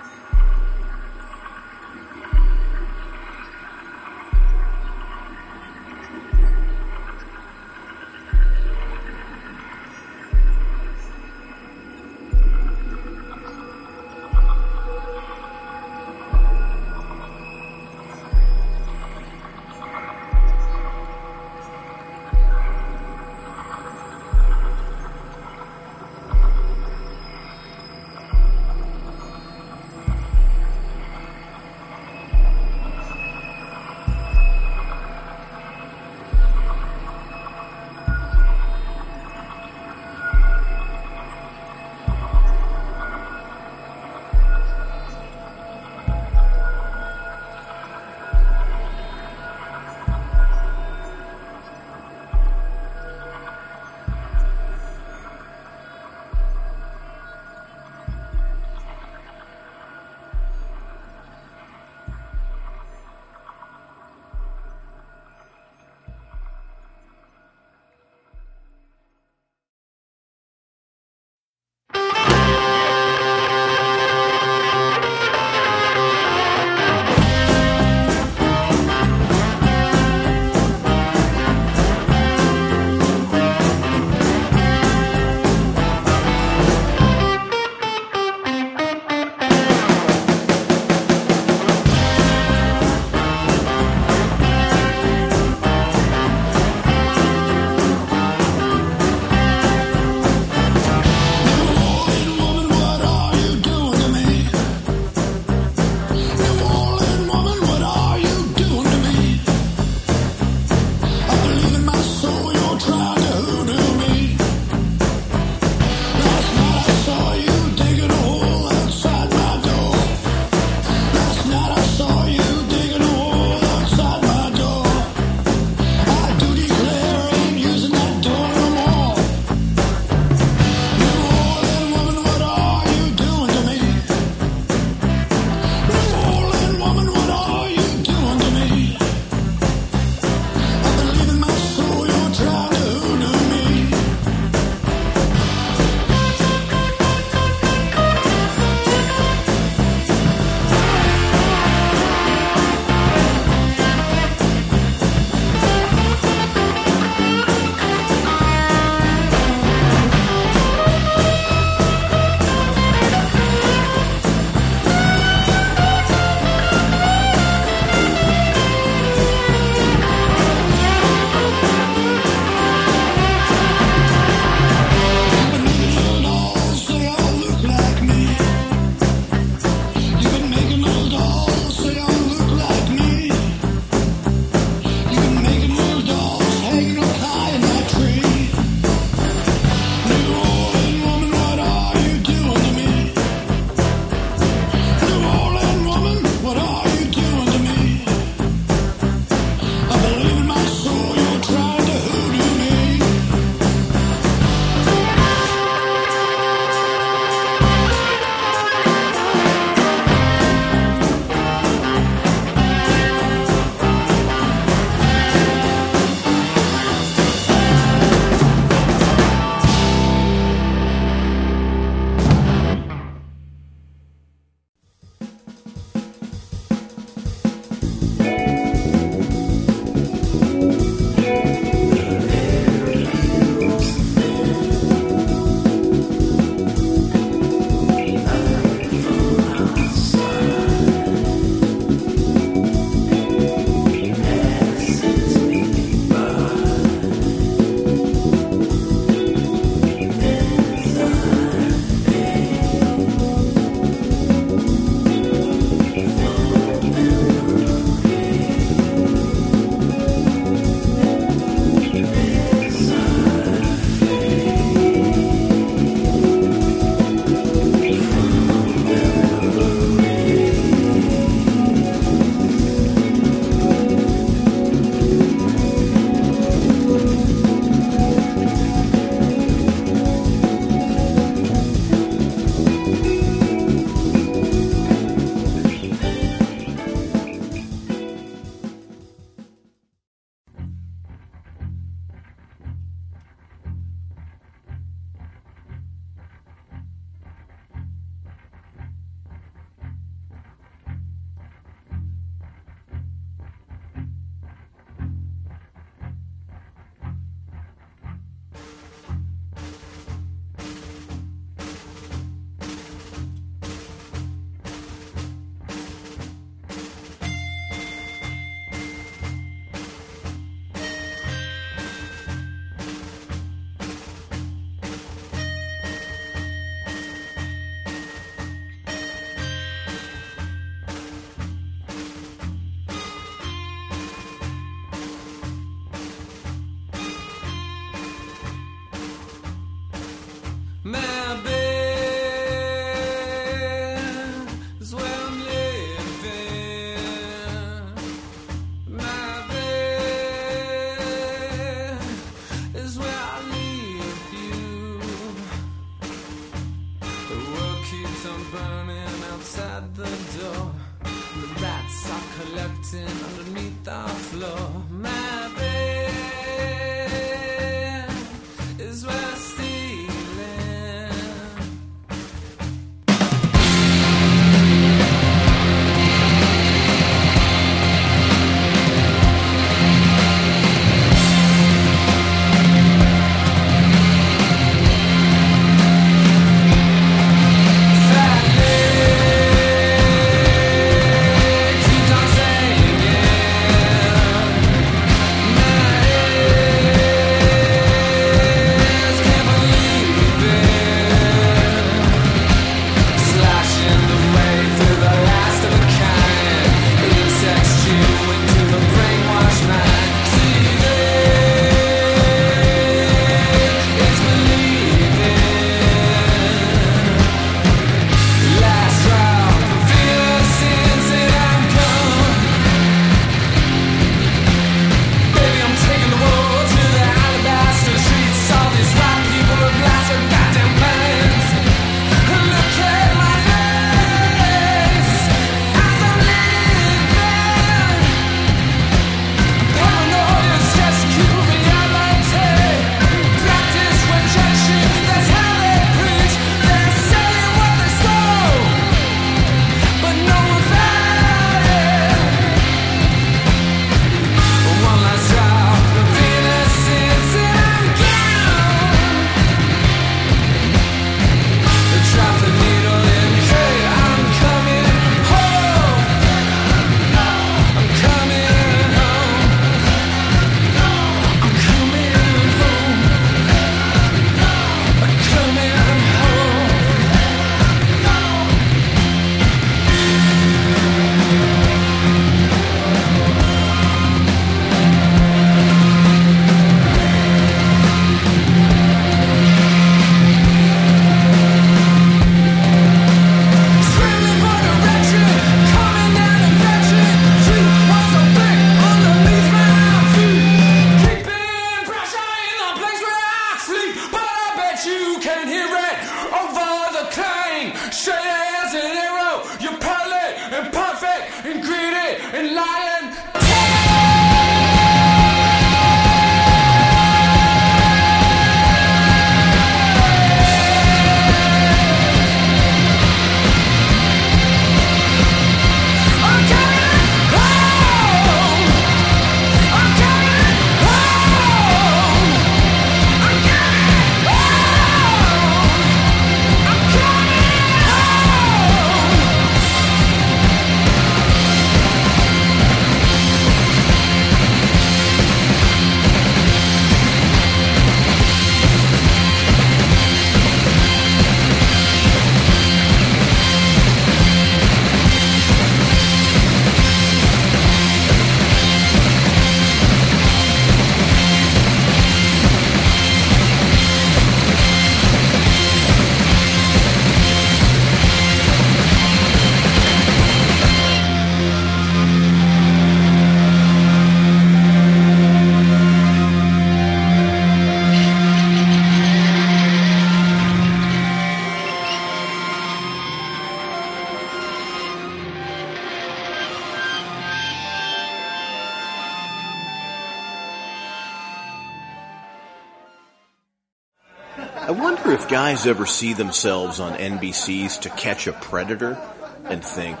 Ever see themselves on NBC's To Catch a Predator and think,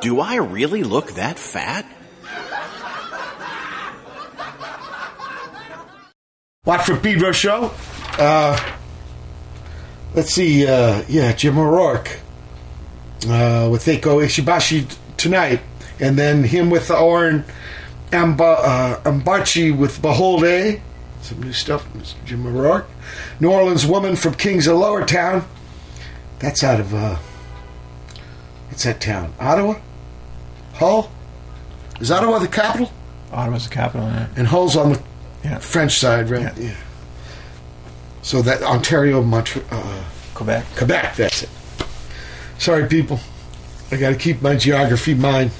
do I really look that fat? Watt from Pedro show. Uh, let's see. Uh, yeah, Jim O'Rourke uh, with Eiko Ishibashi tonight, and then him with the Oren Amba, uh, Ambarchi with Behold A. Some new stuff. from Jim O'Rourke. New Orleans woman from Kings of Lowertown. That's out of uh, what's that town? Ottawa. Hull. Is Ottawa the capital? Ottawa's the capital. Yeah. And Hull's on the Yeah. French side, right? Yeah. So that Ontario, Montreal, uh, Quebec. Quebec. That's it. Sorry, people. I got to keep my geography mind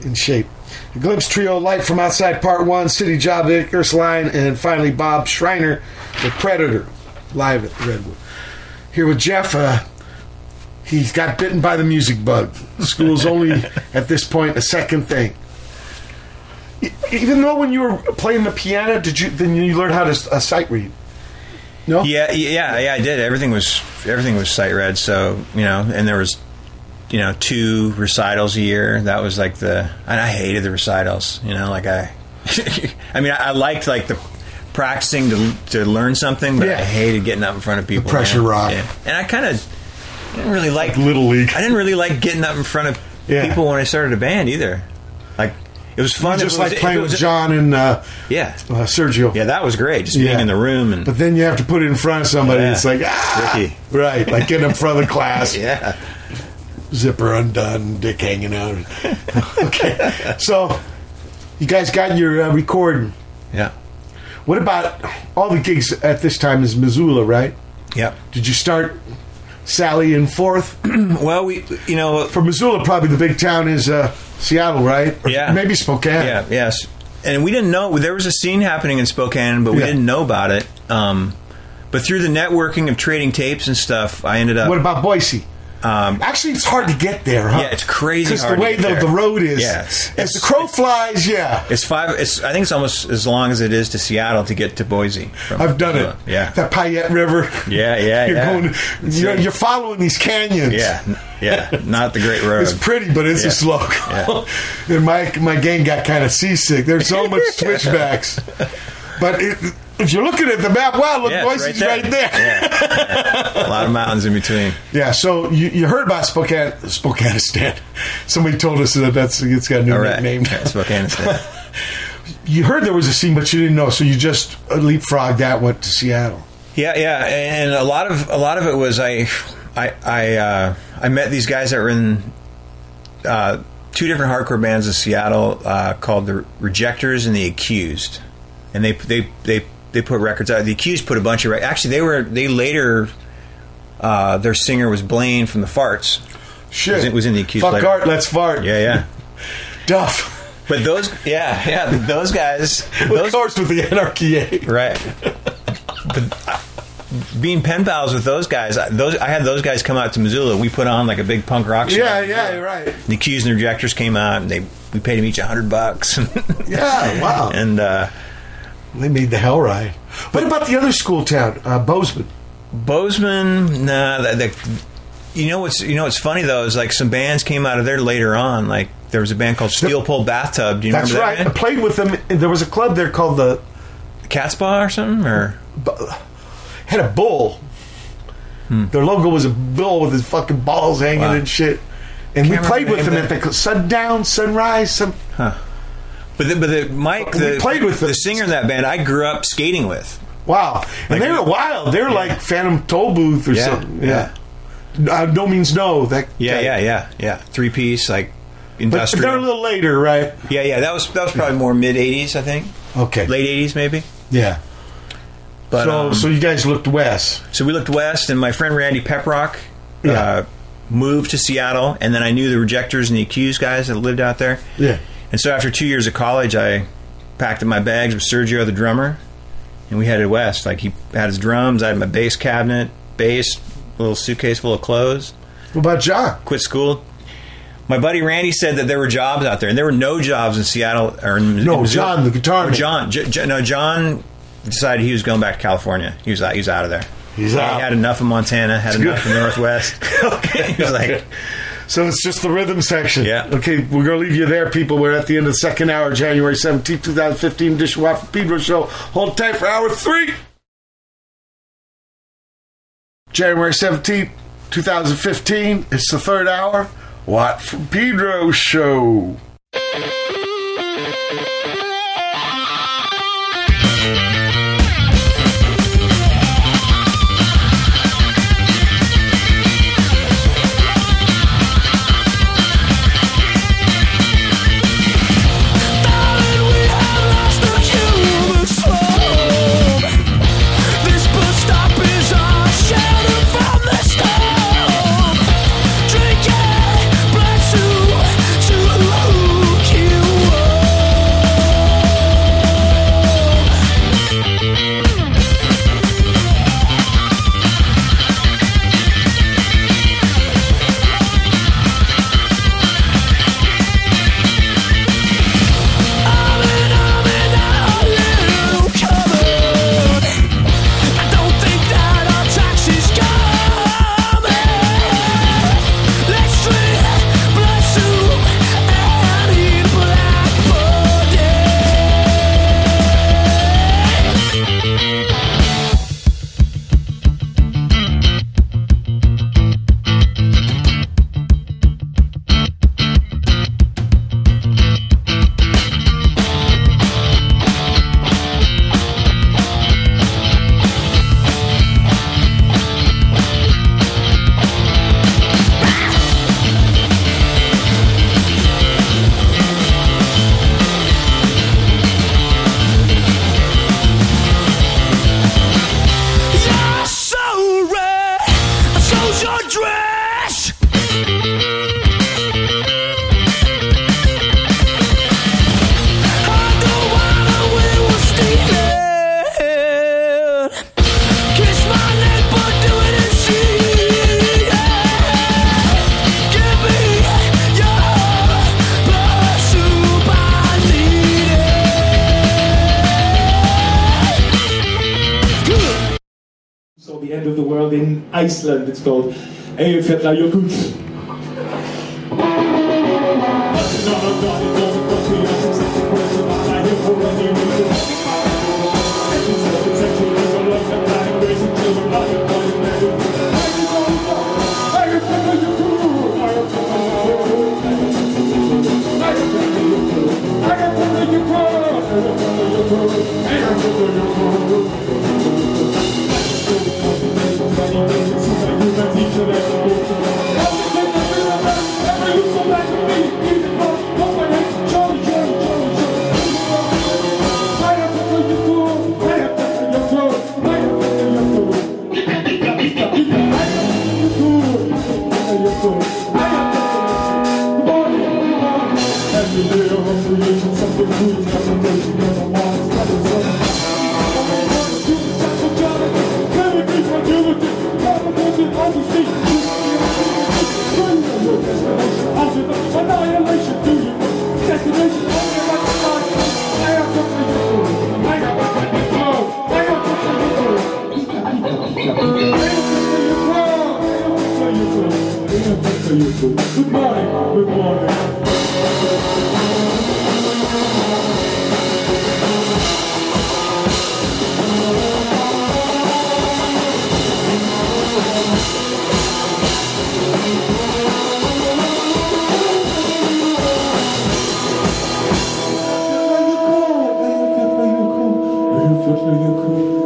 in shape. Glimpse Trio Light from Outside Part 1, City Job, Icarus Line, and finally Bob Schriner The Predator live at Redwood. Here with Jeff, uh, he's got bitten by the music bug. School's only, at this point, a second thing. Even though when you were playing the piano, did you then you learned how to uh, sight read? No. Yeah, yeah, yeah. I did. Everything was everything was sight read. So you know, and there was you know two recitals a year. That was like the and I hated the recitals. You know, like I, I mean, I, I liked like the practicing to to learn something, but Yeah. I hated getting up in front of people. pressure man. rock. Yeah. And I kind of didn't really like Little League. I didn't really like getting up in front of Yeah. people when I started a band either. Like it was fun. just was- like playing was- with John and uh, Yeah, uh, Sergio. yeah, that was great. Just being in the room and But then you have to put it in front of somebody. Yeah. It's like ah, right? Like getting in front of the class, yeah. Zipper undone, dick hanging out. okay, so you guys got your uh, recording. Yeah. What about all the gigs at this time? Is Missoula right? Yeah. Did you start Sally and Fourth? Well, we, you know, For Missoula, probably the big town is uh, Seattle, right? Or Yeah. maybe Spokane. yeah, yes. And we didn't know there was a scene happening in Spokane, but we Yeah. didn't know about it. Um, but through the networking of trading tapes and stuff, I ended up. What about Boise? Um, Actually, it's hard to get there, huh? Yeah, it's crazy Because the way the, the road is. Yeah, it's- as the crow flies, yeah. it's five. It's I think it's almost as long as it is to Seattle to get to Boise. from- I've done it. Yeah. That Payette River. Yeah, yeah, you're yeah. Going, you're, you're following these canyons. Yeah, yeah. Not the great road. It's pretty, but it's Yeah. a slow. Yeah. and my my gang got kind of seasick. There's so much switchbacks. But it, if you're looking at the map, wow, look, Yeah, Boise's right there. Yeah, yeah. A lot of mountains in between. Yeah, so you, you heard about Spokane, Spokanistan. Somebody told us that that's it's got a new right. nickname. Yeah, Spokane State. You heard there was a scene, but you didn't know, so you just leapfrogged that, went to Seattle. Yeah, yeah, and a lot of a lot of it was I, I, I, uh, I met these guys that were in uh, two different hardcore bands in Seattle uh, called the Rejectors and the Accused, and they they they they put records out. The Accused put a bunch of rec- actually they were they later. Uh, their singer was Blaine from the Fartz. Shit. Was in- was in the accused Fuck later. art, let's fart. Yeah, yeah. Duff. But those, yeah, yeah, those guys, Of those course, with the anarchy. Right. but being pen pals with those guys, I- those I had those guys come out to Missoula. We put on like a big punk rock show. Yeah, yeah, right. The Accused and the Rejectors came out, and they we paid them each a hundred bucks. Yeah, wow. and uh, They made the hell ride. What about the other school town, uh, Bozeman? Bozeman, nah. The, the, you know what's you know what's funny though is like some bands came out of there later on. Like there was a band called Steel Pole Bathtub. Do you That's remember right. that I played with them. There was a club there called the Catspaw or something or had a bull. Their logo was a bull with his fucking balls hanging Hmm. Wow. and shit. And we Can't played with them name at the sundown, sunrise. Some But the, but the Mike, We the, played with the them. singer in that band. I grew up skating with. wow, and Like- they were wild. They were like Phantom Tollbooth or Yeah, something. Yeah, Uh, no means no. That Yeah, yeah, yeah, yeah. Three piece, like But industrial. they're a little later, right? yeah, yeah. That was that was probably more mid '80s, I think. Okay, Late '80s, maybe. Yeah. But so, um, so you guys looked west. so we looked west, and my friend Randy Peprock Yeah. uh, moved to Seattle, and then I knew the Rejectors and the Accused guys that lived out there. Yeah. And so after two years of college, I packed up my bags with Sergio, the drummer, and we headed west. Like he had his drums, I had my bass cabinet, bass, little suitcase full of clothes. What about John? Quit school. My buddy Randy said that there were jobs out there, and there were no jobs in Seattle or in, no in John the guitar. John, J- J- no John decided he was going back to California. He was out. He was out of there. He's out. He had enough of Montana. Had it's enough good. of Northwest. okay. He was like, so it's just the rhythm section. Yeah. Okay, we're going to leave you there, people. We're at the end of the second hour, January 17, 2015, Dishwaffle Pedro Show. Hold tight for hour three. January 17th, 2015. It's the third hour. What Pedro Show. Stone. Ey, Fettler Joghurt. человека.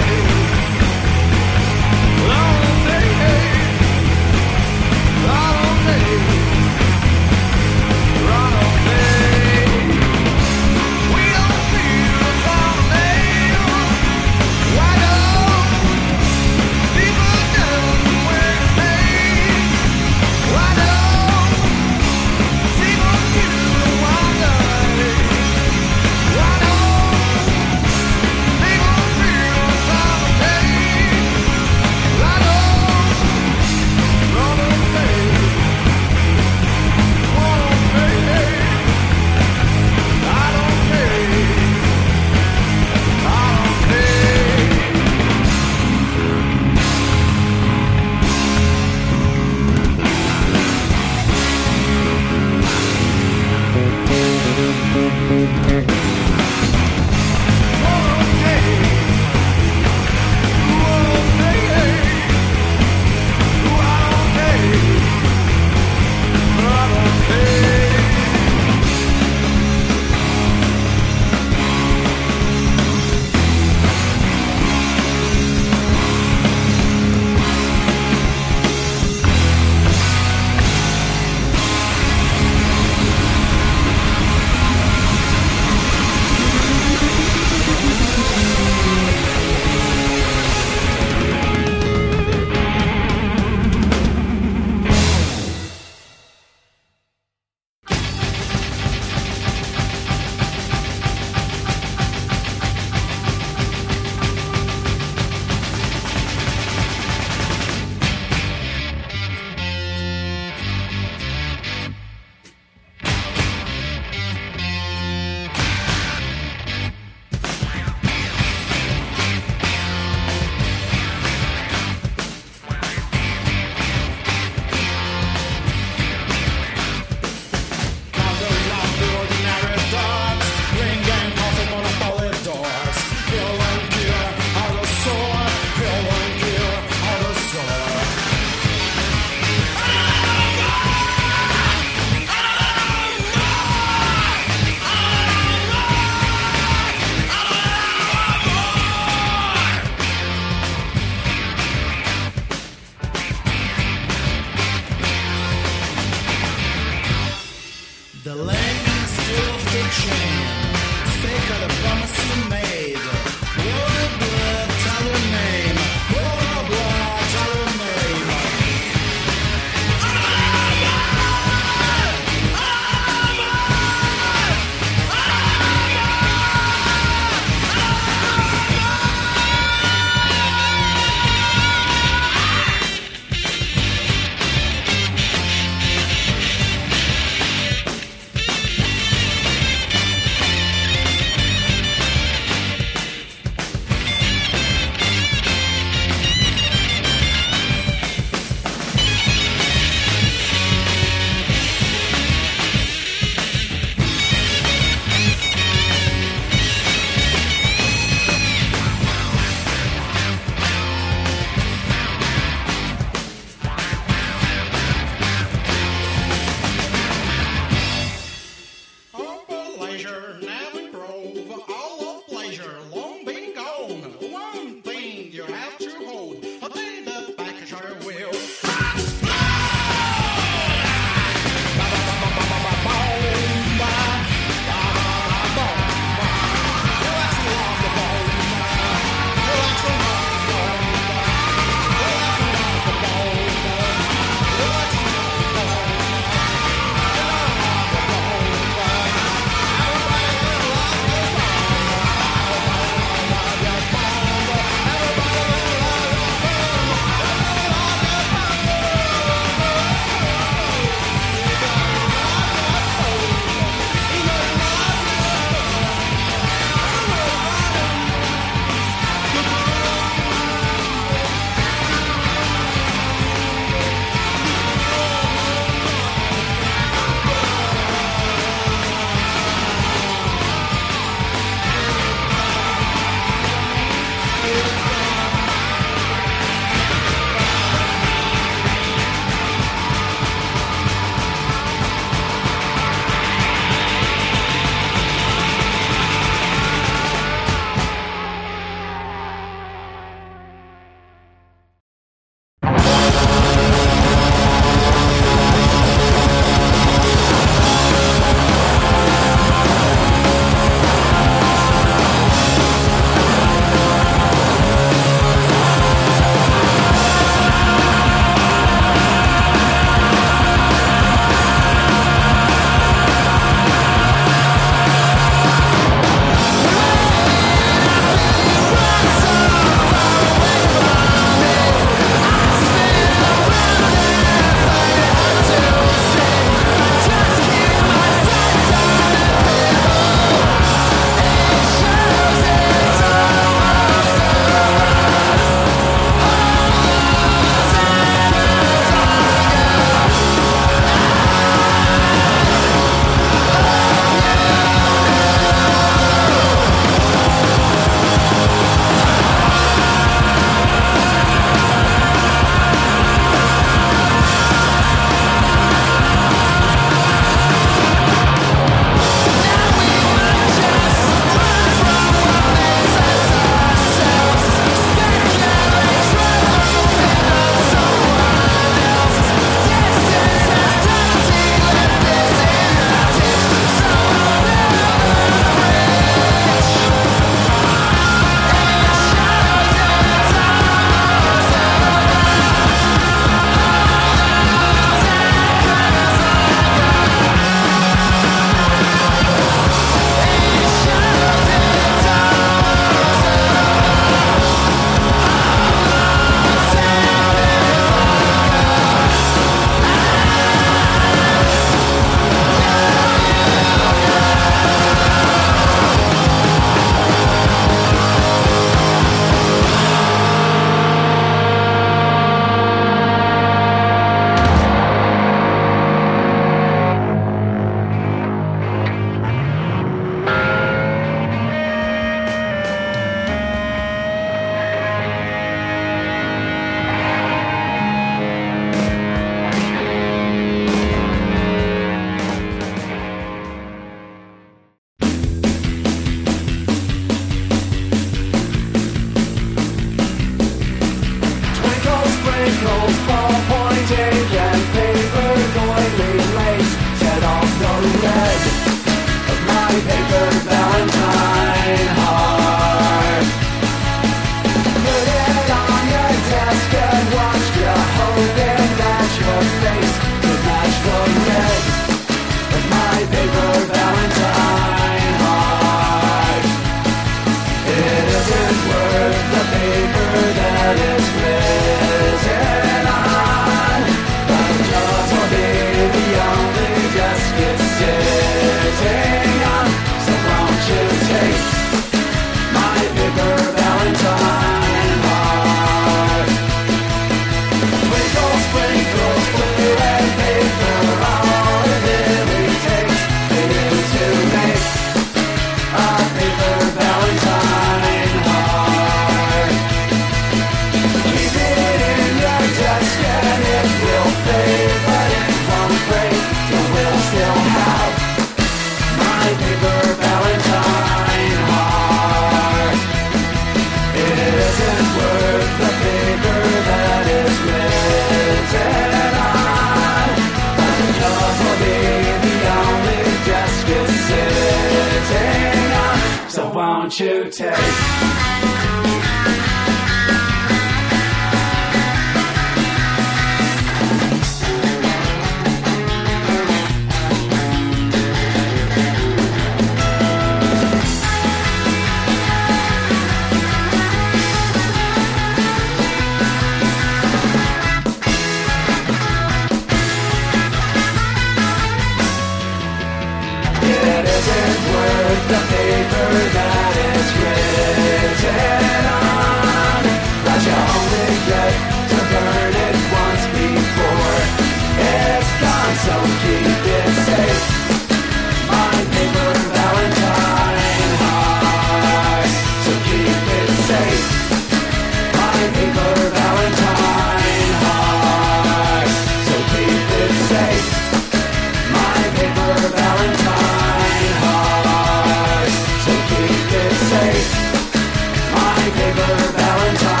Paper Valentine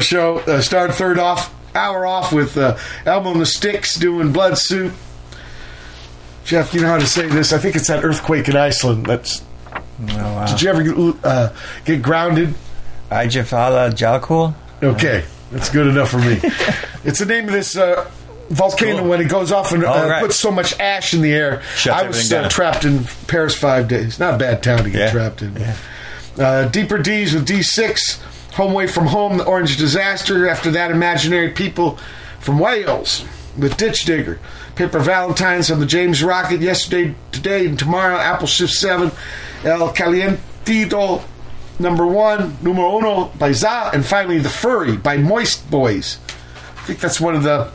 Pedro show. Uh, start third off hour off with uh, Elmo and the Styx doing Blood Soup. Jeff, you know how to say this? I think it's that earthquake in Iceland. That's. Oh, wow. Did you ever uh, get grounded? Ajafala Jalkul? Okay, that's good enough for me. it's the name of this uh, volcano cool. when it goes off and uh, right. puts so much ash in the air. Shuts I was uh, trapped in Paris five days. Not a bad town to get Yeah. trapped in. Uh, Deeper Dees with D6. Home Away from Home, The Orange Disaster. After that, Imaginary People from Wales with Ditch Digger. Paper Valentines on the James Rocket. Yesterday, today, and tomorrow. Apple Shift 7. El Calientito number one, numero uno by Za. And finally, The Fury by Moistboyz. I think that's one of the.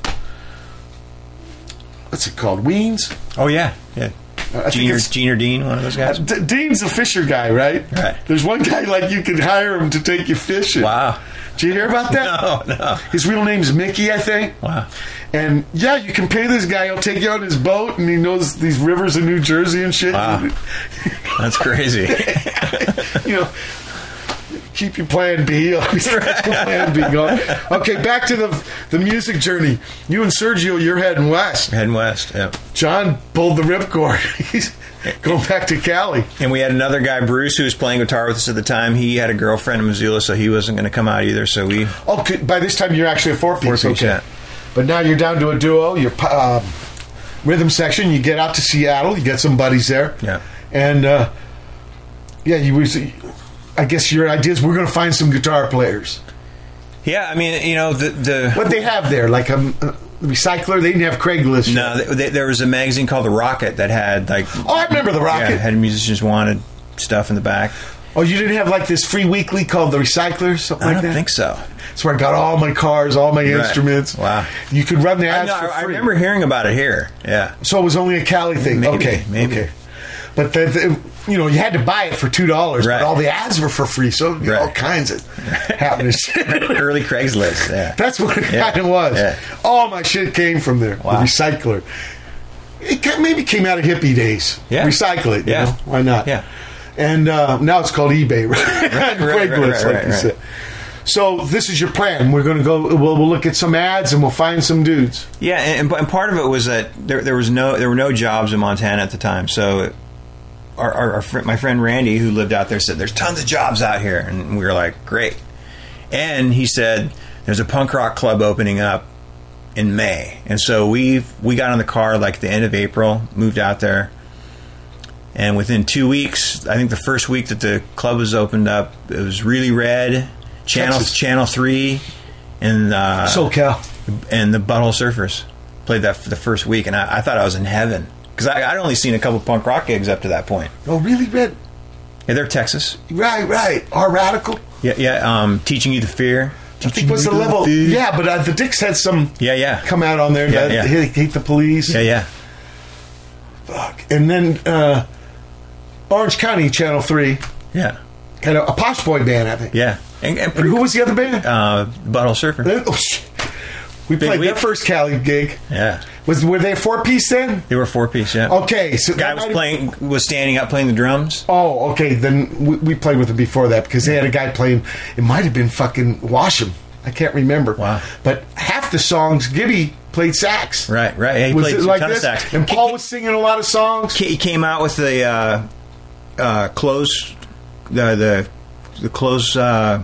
What's it called? Weens? Oh, yeah. Yeah. I Gene or, Gene or Dean, one of those guys? D- Dean's a fisher guy, right? Right. There's one guy like you could hire him to take you fishing. Wow. Did you hear about that? No, no. His real name's Mickey, I think. Wow. And yeah, you can pay this guy. He'll take you on his boat, and he knows these rivers in New Jersey and shit. Wow. That's crazy. you know, keep your plan B. Always your plan B going. Okay, back to the the music journey. You and Sergio, you're heading west. Heading west, yeah. John pulled the ripcord. He's going back to Cali. And we had another guy, Bruce, who was playing guitar with us at the time. He had a girlfriend in Missoula, so he wasn't going to come out either. So we Oh, by this time you're actually a four piece. Four-piece, okay. yeah. But now you're down to a duo. You're um, rhythm section. You get out to Seattle. You get some buddies there. Yeah. And uh, yeah, you was. I guess your idea is we're going to find some guitar players. Yeah, I mean, you know, the the What they have there, like um, uh, a, a recycler. They didn't have Craigslist. no, th th there was a magazine called The Rocket that had like Oh, I remember the Rocket. yeah, had musicians wanted stuff in the back. Oh, you didn't have like this free weekly called the Recycler, something I like don't that. think so. That's where I got all my cars, all my instruments. Wow. You could run the I, ads know, for I remember hearing about it here. Yeah, So it was only a Cali thing. Maybe, okay, maybe. okay. But the, the, you know, you had to buy it for two dollars, Right. but all the ads were for free. So know, all Right. kinds of happening. early Craigslist. Yeah, That's what it Yeah. kind of was. Yeah. All my shit came from there. Wow. The recycler. It maybe came out of hippie days. Yeah. Recycle it. you Yeah. know? Why not? Yeah. And uh, now it's called eBay, right? right, Craigslist, right, like right, you right. said. So this is your plan. We're going to go. We'll, we'll look at some ads and we'll find some dudes. yeah, and, and part of it was that there, there was no there were no jobs in Montana at the time. So our, our, our fr- my friend Randy, who lived out there, said there's tons of jobs out here, and we were like, great. And he said there's a punk rock club opening up in May, and so we we got in the car like the end of April, moved out there, and within two weeks, I think the first week that the club was opened up, it was really red. Channel Texas. Channel Three, and uh, SoCal. and the Butthole Surfers played that for the first week, and I, I thought I was in heaven because I'd only seen a couple punk rock gigs up to that point. Oh, really, Red? Yeah, they're Texas. Right, right. Our radical. Yeah, yeah. Um, teaching you the fear. I think was the level. Yeah, but uh, the Dicks had some Yeah, yeah. come out on there. Yeah, yeah. Hate, hate the police. Yeah, yeah. Fuck. And then uh, Orange County Channel Three, Yeah, kind of a posh boy band, I think. yeah. And, and And who was the other band? uh, Butthole Surfer? Oh, shit. We Big played their first Cali gig. Yeah, Was were they a four piece then? they were four piece. Yeah. Okay, so Guy was playing, was standing up playing the drums. Oh, okay. Then we, we played with them before that because they had a guy playing. It might have been fucking Washam. I can't remember. Wow. But half the songs, Gibby played sax. Right, right. Yeah, he Was played like ton this? of sax. And Paul was singing a lot of songs. he came out with the uh, uh, clothes, the the the clothes uh,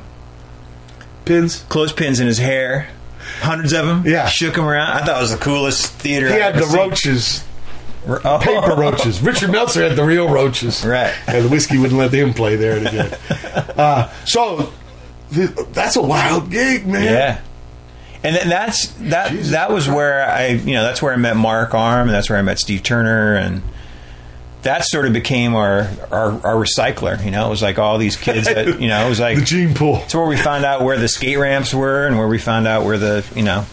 Pins. clothespins in his hair. Hundreds of them. Yeah. shook them around. I thought it was the coolest theater. He had the seen. roaches, Oh. paper roaches. Richard Meltzer had the real roaches. Right. And the Whisky wouldn't let them play there again. uh, so th- that's a wild gig, man. Yeah. And then that's that. Jesus that was Christ. where I, you know, that's where I met Mark Arm, and that's where I met Steve Turner, and that sort of became our our, our recycler. You know, it was like all these kids that, you know, it was like The gene pool. It's where we found out where the skate ramps were, and where we found out where the, you know,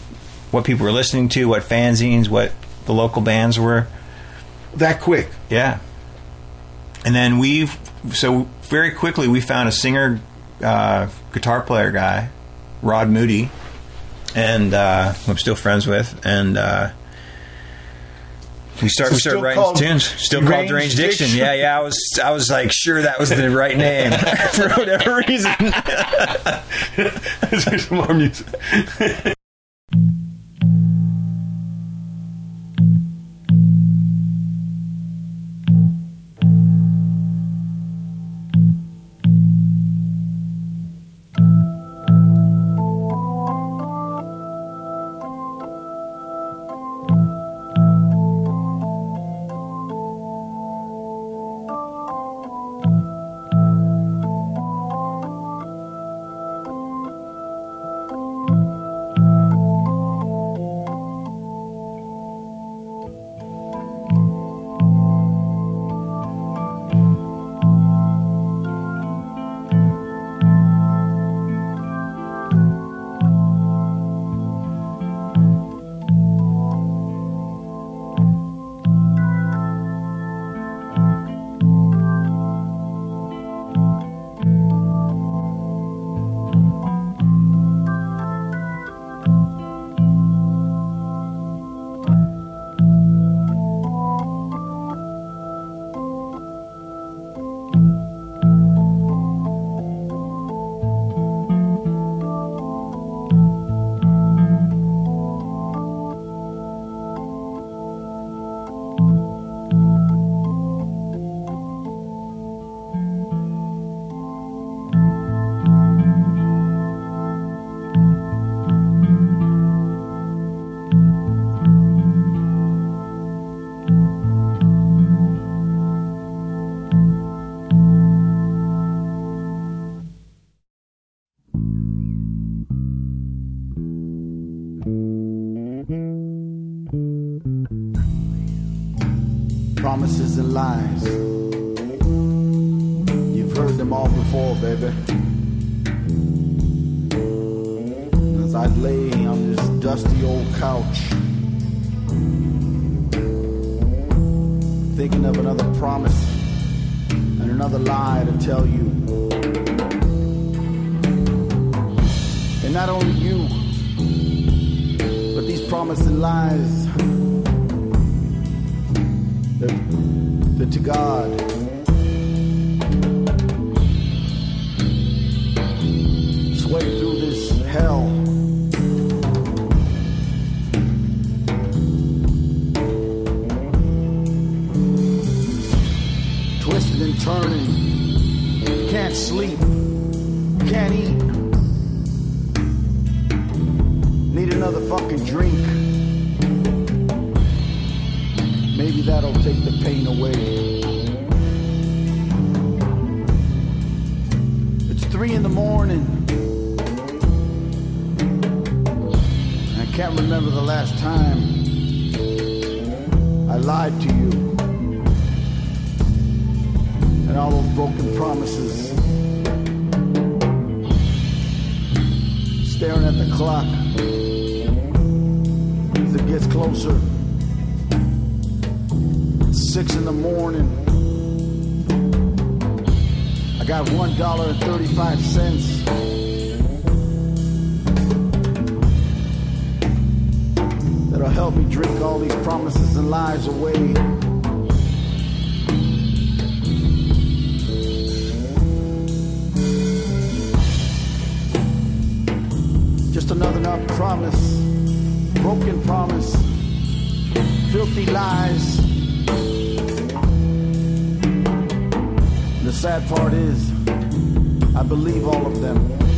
what people were listening to, what fanzines, what the local bands were. That quick. Yeah. And then we've so very quickly we found a singer, uh, guitar player guy, Rod Moody, and uh, who I'm still friends with, and uh, We start. So we start still writing tunes. Still called Deranged Diction. Diction? Yeah, yeah. I was. I was like sure that was the right name for whatever reason. Let's hear some more music. Another lie to tell you. And not only you, but these promises and lies that to God sway through turning, can't sleep, can't eat. Need another fucking drink. Maybe that'll take the pain away. It's three in the morning. I can't remember the last time I lied to you. All those broken promises. Staring at the clock as it gets closer six in the morning. I got one dollar and thirty-five cents. That'll help me drink all these promises and lies away. Promise, broken promise, filthy lies. The sad part is, I believe all of them.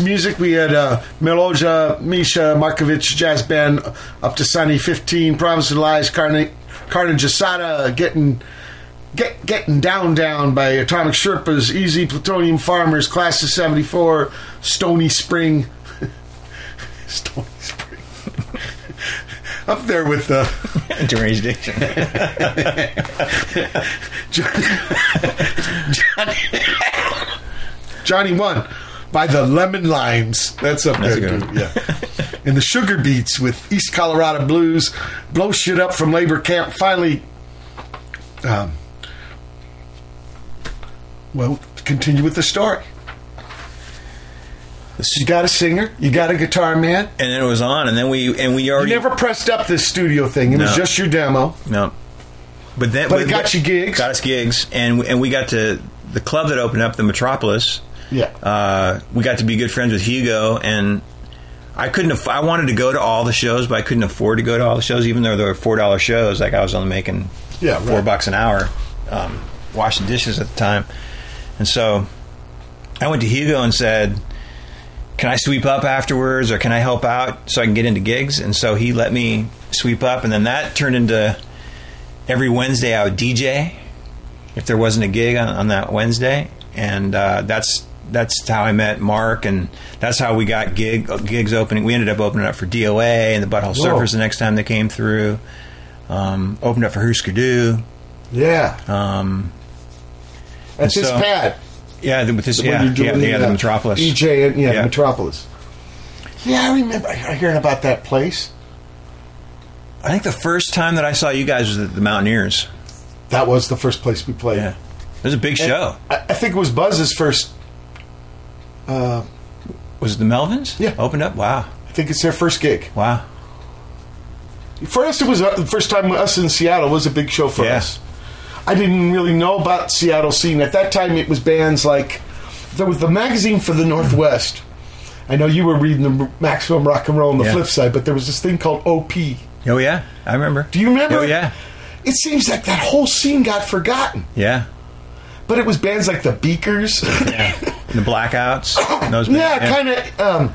Music, we had uh, Miloja Misha Markovic Jazz Band Otpisani 15, Promise and Lies, Carna- Carnage Asada getting. Get, getting down down by Atomic Sherpas, Easy Plutonium Farmers, Class of 74, Stoney Spring. Stoney Spring. Up there with the Deranged Diction. Johnny, Johnny One by the Lemon Limes. That's up That's there, dude. Yeah. and the Sugar Beets with East Colorado Blues. Blow shit up from labor camp. Finally, um, well, continue with the story. You got a singer, you got a guitar man. and then it was on, and then we and we You already never pressed up this studio thing. It was just your demo. no. But then, But it got you gigs. Got us gigs, and and we got to the club that opened up, the Metropolis. Yeah. Uh, we got to be good friends with Hugo, and I couldn't. Aff- I wanted to go to all the shows, but I couldn't afford to go to all the shows, even though they were four dollar shows. Like I was only making Yeah, four right. bucks an hour, um, washing dishes at the time, and so I went to Hugo and said, "Can I sweep up afterwards, or can I help out so I can get into gigs?" And so he let me sweep up, and then that turned into every Wednesday I would DJ if there wasn't a gig on, on that Wednesday, and uh, that's that's how I met Mark, and that's how we got gig gigs opening. We ended up opening up for DOA and the Butthole Whoa. Surfers the next time they came through. Um, opened up for Husker Du. Yeah. Um, That's and his so- pad. yeah, with this, yeah, yeah, doing yeah, the, the uh, Metropolis. EJ, and, yeah, Yeah. Metropolis. Yeah, I remember hearing about that place. I think the first time that I saw you guys was at the Mountaineers. That was the first place we played. Yeah, it was a big show. I, I think it was Buzz's first. Uh, Was it the Melvins? Yeah. opened up. Wow, I think it's their first gig. wow. For us, it was uh, the first time us in Seattle was a big show for Yeah. us. I didn't really know about Seattle scene at that time. It was bands like there was the magazine for the Northwest. I know you were reading the Maximum Rock and Roll on the Yeah. flip side, but there was this thing called OP. Oh yeah, I remember. Do you remember? Oh yeah, It seems like that whole scene got forgotten. yeah, But it was bands like the Beakers. yeah. the Blackouts. Those yeah, kind of. Um,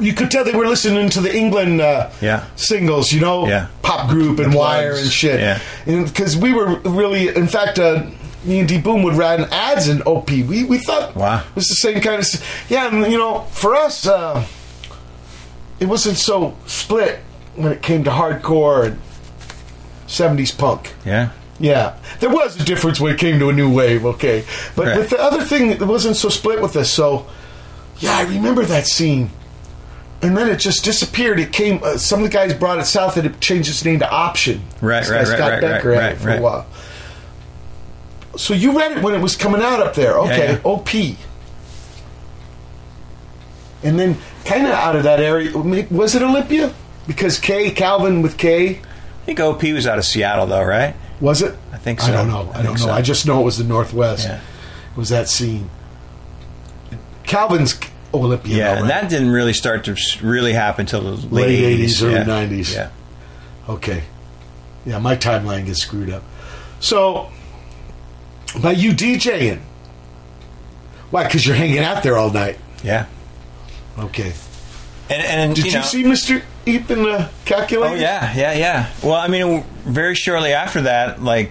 you could tell they were listening to the England uh, Yeah. singles, you know, Yeah. pop group and Wire and shit. Yeah. because we were really, in fact, uh, me and D Boon would run ads in OP. We we thought Wow. it was the same kind of. Yeah, and you know, for us, uh, it wasn't so split when it came to hardcore and seventies punk. Yeah, Yeah, there was a difference when it came to a new wave. Okay, but Right. with the other thing, it wasn't so split with us. So, yeah, I remember that scene, and then it just disappeared. It came. Uh, some of the guys brought it south, and it changed its name to Option. Right, This right, right, Scott right, Becker right, had it right, for a while. So you read it when it was coming out up there. Okay, yeah. OP. And then, kind of out of that area, was it Olympia? Because K Calvin with K I think OP was out of Seattle though, right? Was it? I think so. I don't know. I, I don't know. so. I just know it was the Northwest. Yeah. It was that scene. Calvin's Olympia. Yeah, though, and right? that didn't really start to really happen until the late, Late 80s, 80s, early yeah. 90s. Yeah. Okay. Yeah, my timeline gets screwed up. So, by you DJing, why? Because you're hanging out there all night. Yeah. Okay. And, and Did you, you, know, see Mister Epp in the uh, calculator? Oh yeah, yeah, yeah. Well, I mean, very shortly after that, like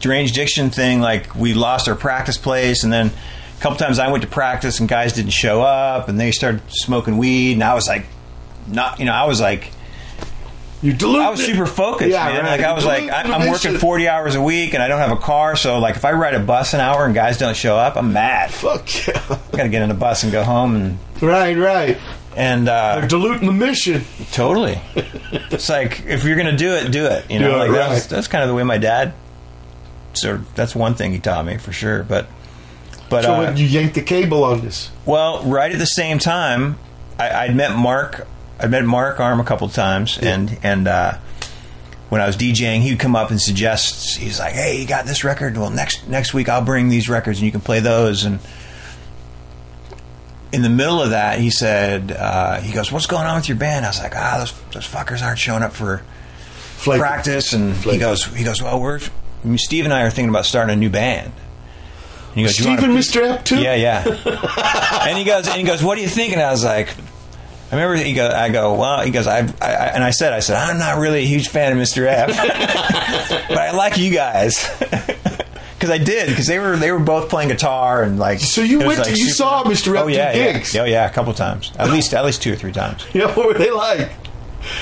deranged diction thing, like we lost our practice place, and then a couple times I went to practice and guys didn't show up, and they started smoking weed, and I was like, not, you know, I was like. You dilute I was super focused, Yeah, man. right. Like I was like, I, I'm working 40 hours a week, and I don't have a car, so like if I ride a bus an hour and guys don't show up, I'm mad. Fuck yeah. I gotta get in a bus and go home, and right, right. And uh, They're diluting the mission. Totally. it's like if you're gonna do it, do it. You know, Do it, like that's right. that's kind of the way my dad. So that's one thing he taught me for sure. But but So uh, you yanked the cable on this. well, right at the same time, I, I'd met Mark. I'd met Mark Arm a couple times, and and uh, when I was DJing, he'd come up and suggest. He's like, "Hey, you got this record? Well, next next week I'll bring these records, and you can play those." And in the middle of that, he said, uh, "He goes, what's going on with your band?" I was like, "Ah, those those fuckers aren't showing up for." Practice and he goes he goes well we're Steve and I are thinking about starting a new band And he goes, "You wanna Stephen, pe- Mr. Epp, too? Yeah, yeah. and he goes, and he goes, "What do you think?" And I was like, I remember he goes, I go, well, he goes, I, I and I said, I said, I'm not really a huge fan of Mr. F, but I like you guys. Because I did, because they were they were both playing guitar and like. So you went to- you saw Mr. Oh yeah, gigs? yeah, oh yeah, a couple times, at least at least two or three times. Yeah, what were they like?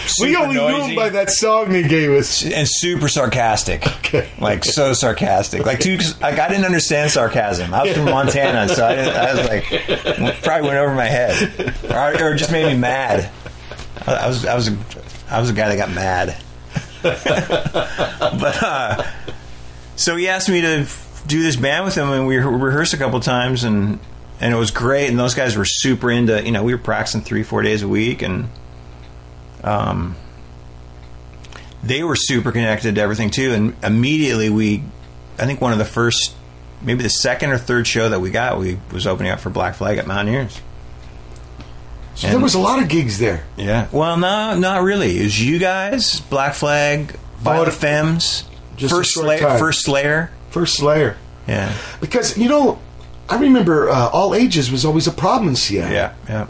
Super we only knew noisy. him by that song they gave us. and super sarcastic. Okay. Like so sarcastic. Like too like I didn't understand sarcasm. I was from Montana, so I, didn't, I was like probably went over my head, or, or just made me mad. I, I was I was a, I was a guy that got mad. but uh, so he asked me to do this band with him, and we re- rehearsed a couple times, and and it was great. And those guys were super into. You know, we were practicing three four days a week, and um, they were super connected to everything too. And immediately we, I think one of the first, maybe the second or third show that we got, we was opening up for Black Flag at Mountaineers. So there was a lot of gigs there. Yeah. Well, no, not really. It was you guys, Black Flag, Violent Femmes, just first layer. First layer. First Slayer. Yeah. Because, you know, I remember uh, All Ages was always a problem in Seattle. Yeah, yeah.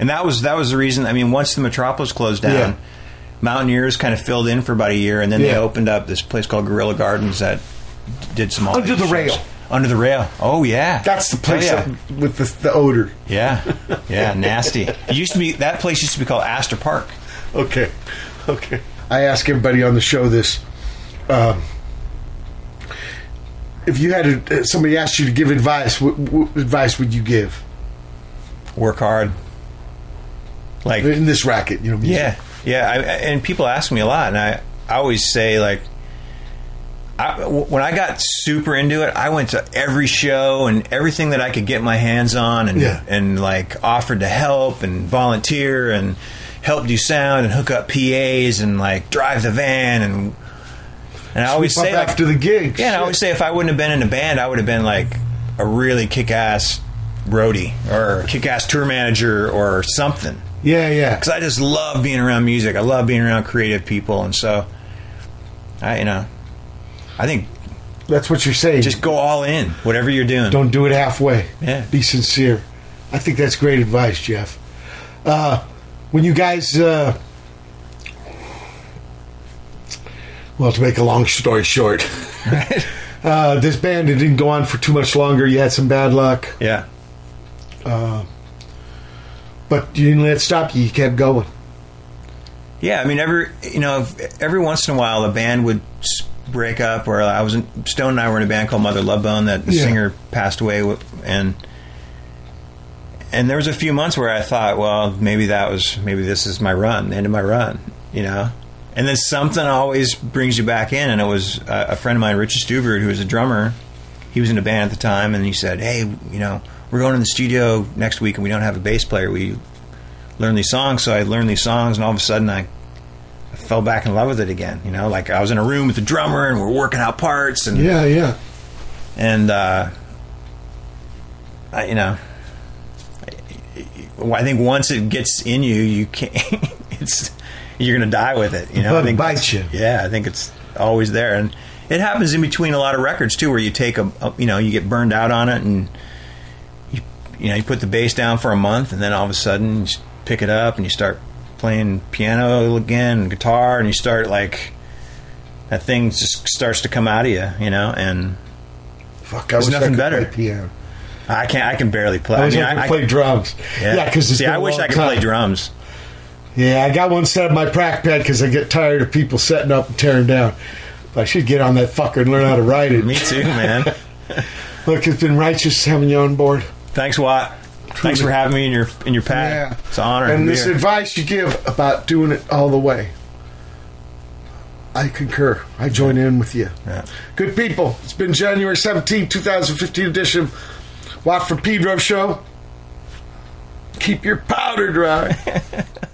And that was that was the reason. I mean, once the Metropolis closed down, Yeah. Mountaineers kind of filled in for about a year, and then they opened up this place called Gorilla Gardens that did some all Under the shows. Rail. Under the rail. Oh yeah, That's the place Oh, yeah. that- with the, the odor. yeah, yeah, nasty. It used to be that place used to be called Astor Park. Okay. Okay. I ask everybody on the show this. Um, if you had to, uh, somebody asked you to give advice, what, what advice would you give Work hard. Like in this racket? You know, music? Yeah, yeah. I, and people ask me a lot, and I, I always say like, I, when I got super into it, I went to every show and everything that I could get my hands on, and Yeah. and like offered to help and volunteer and help do sound and hook up PAs and like drive the van and. And I always say like, after the gig. yeah, and I always say if I wouldn't have been in a band, I would have been like a really kick-ass roadie or kick-ass tour manager or something Yeah, yeah. because I just love being around music. I love being around creative people, and so I, you know, I think That's what you're saying. just go all in, whatever you're doing. Don't do it halfway. Yeah. Be sincere. I think that's great advice, Jeff. Uh, when you guys, uh, well, to make a long story short, uh, this band it didn't go on for too much longer. You had some bad luck, Yeah, but you didn't let it stop you. You kept going. yeah. I mean, every you know, every once in a while, a band would break up. Or I was in, Stone and I were in a band called Mother Love Bone that the Yeah. singer passed away, and and there was a few months where I thought, well, maybe that was maybe this is my run, the end of my run, you know. And then something always brings you back in, and it was uh, a friend of mine, Richard Stuverud, who was a drummer. He was in a band at the time, and he said, "Hey, you know, we're going in the studio next week, and we don't have a bass player. We learn these songs." So I learned these songs, and all of a sudden, I I fell back in love with it again. You know, like I was in a room with the drummer, and we're working out parts, and Yeah, yeah. and uh, I, you know, I think once it gets in you, you can't. It's you're going to die with it. You know, Bug I think bites you. Yeah, I think it's always there, and it happens in between a lot of records too, where you take a, a you know, you get burned out on it, and you you know, you put the bass down for a month, and then all of a sudden you pick it up and you start playing piano again, and guitar, and you start like that thing just starts to come out of you, you know, and Fuck, I There's I nothing could better. play piano. I can't. I can barely play. I I, mean, could play drums. Yeah, because see, I wish I could play drums. Yeah, I got one set of my prac pad because I get tired of people setting up and tearing down. But I should get on that fucker and learn how to ride it. Me too, man. Look, it's been righteous having you on board. Thanks, Watt. Thanks for having me in your in your pack. Yeah. It's an honor. And to this here. advice you give about doing it all the way, I concur. I join in with you. Yeah. Good people. It's been January 17, 2015 edition of Watt from Pedro Show. Keep your powder dry.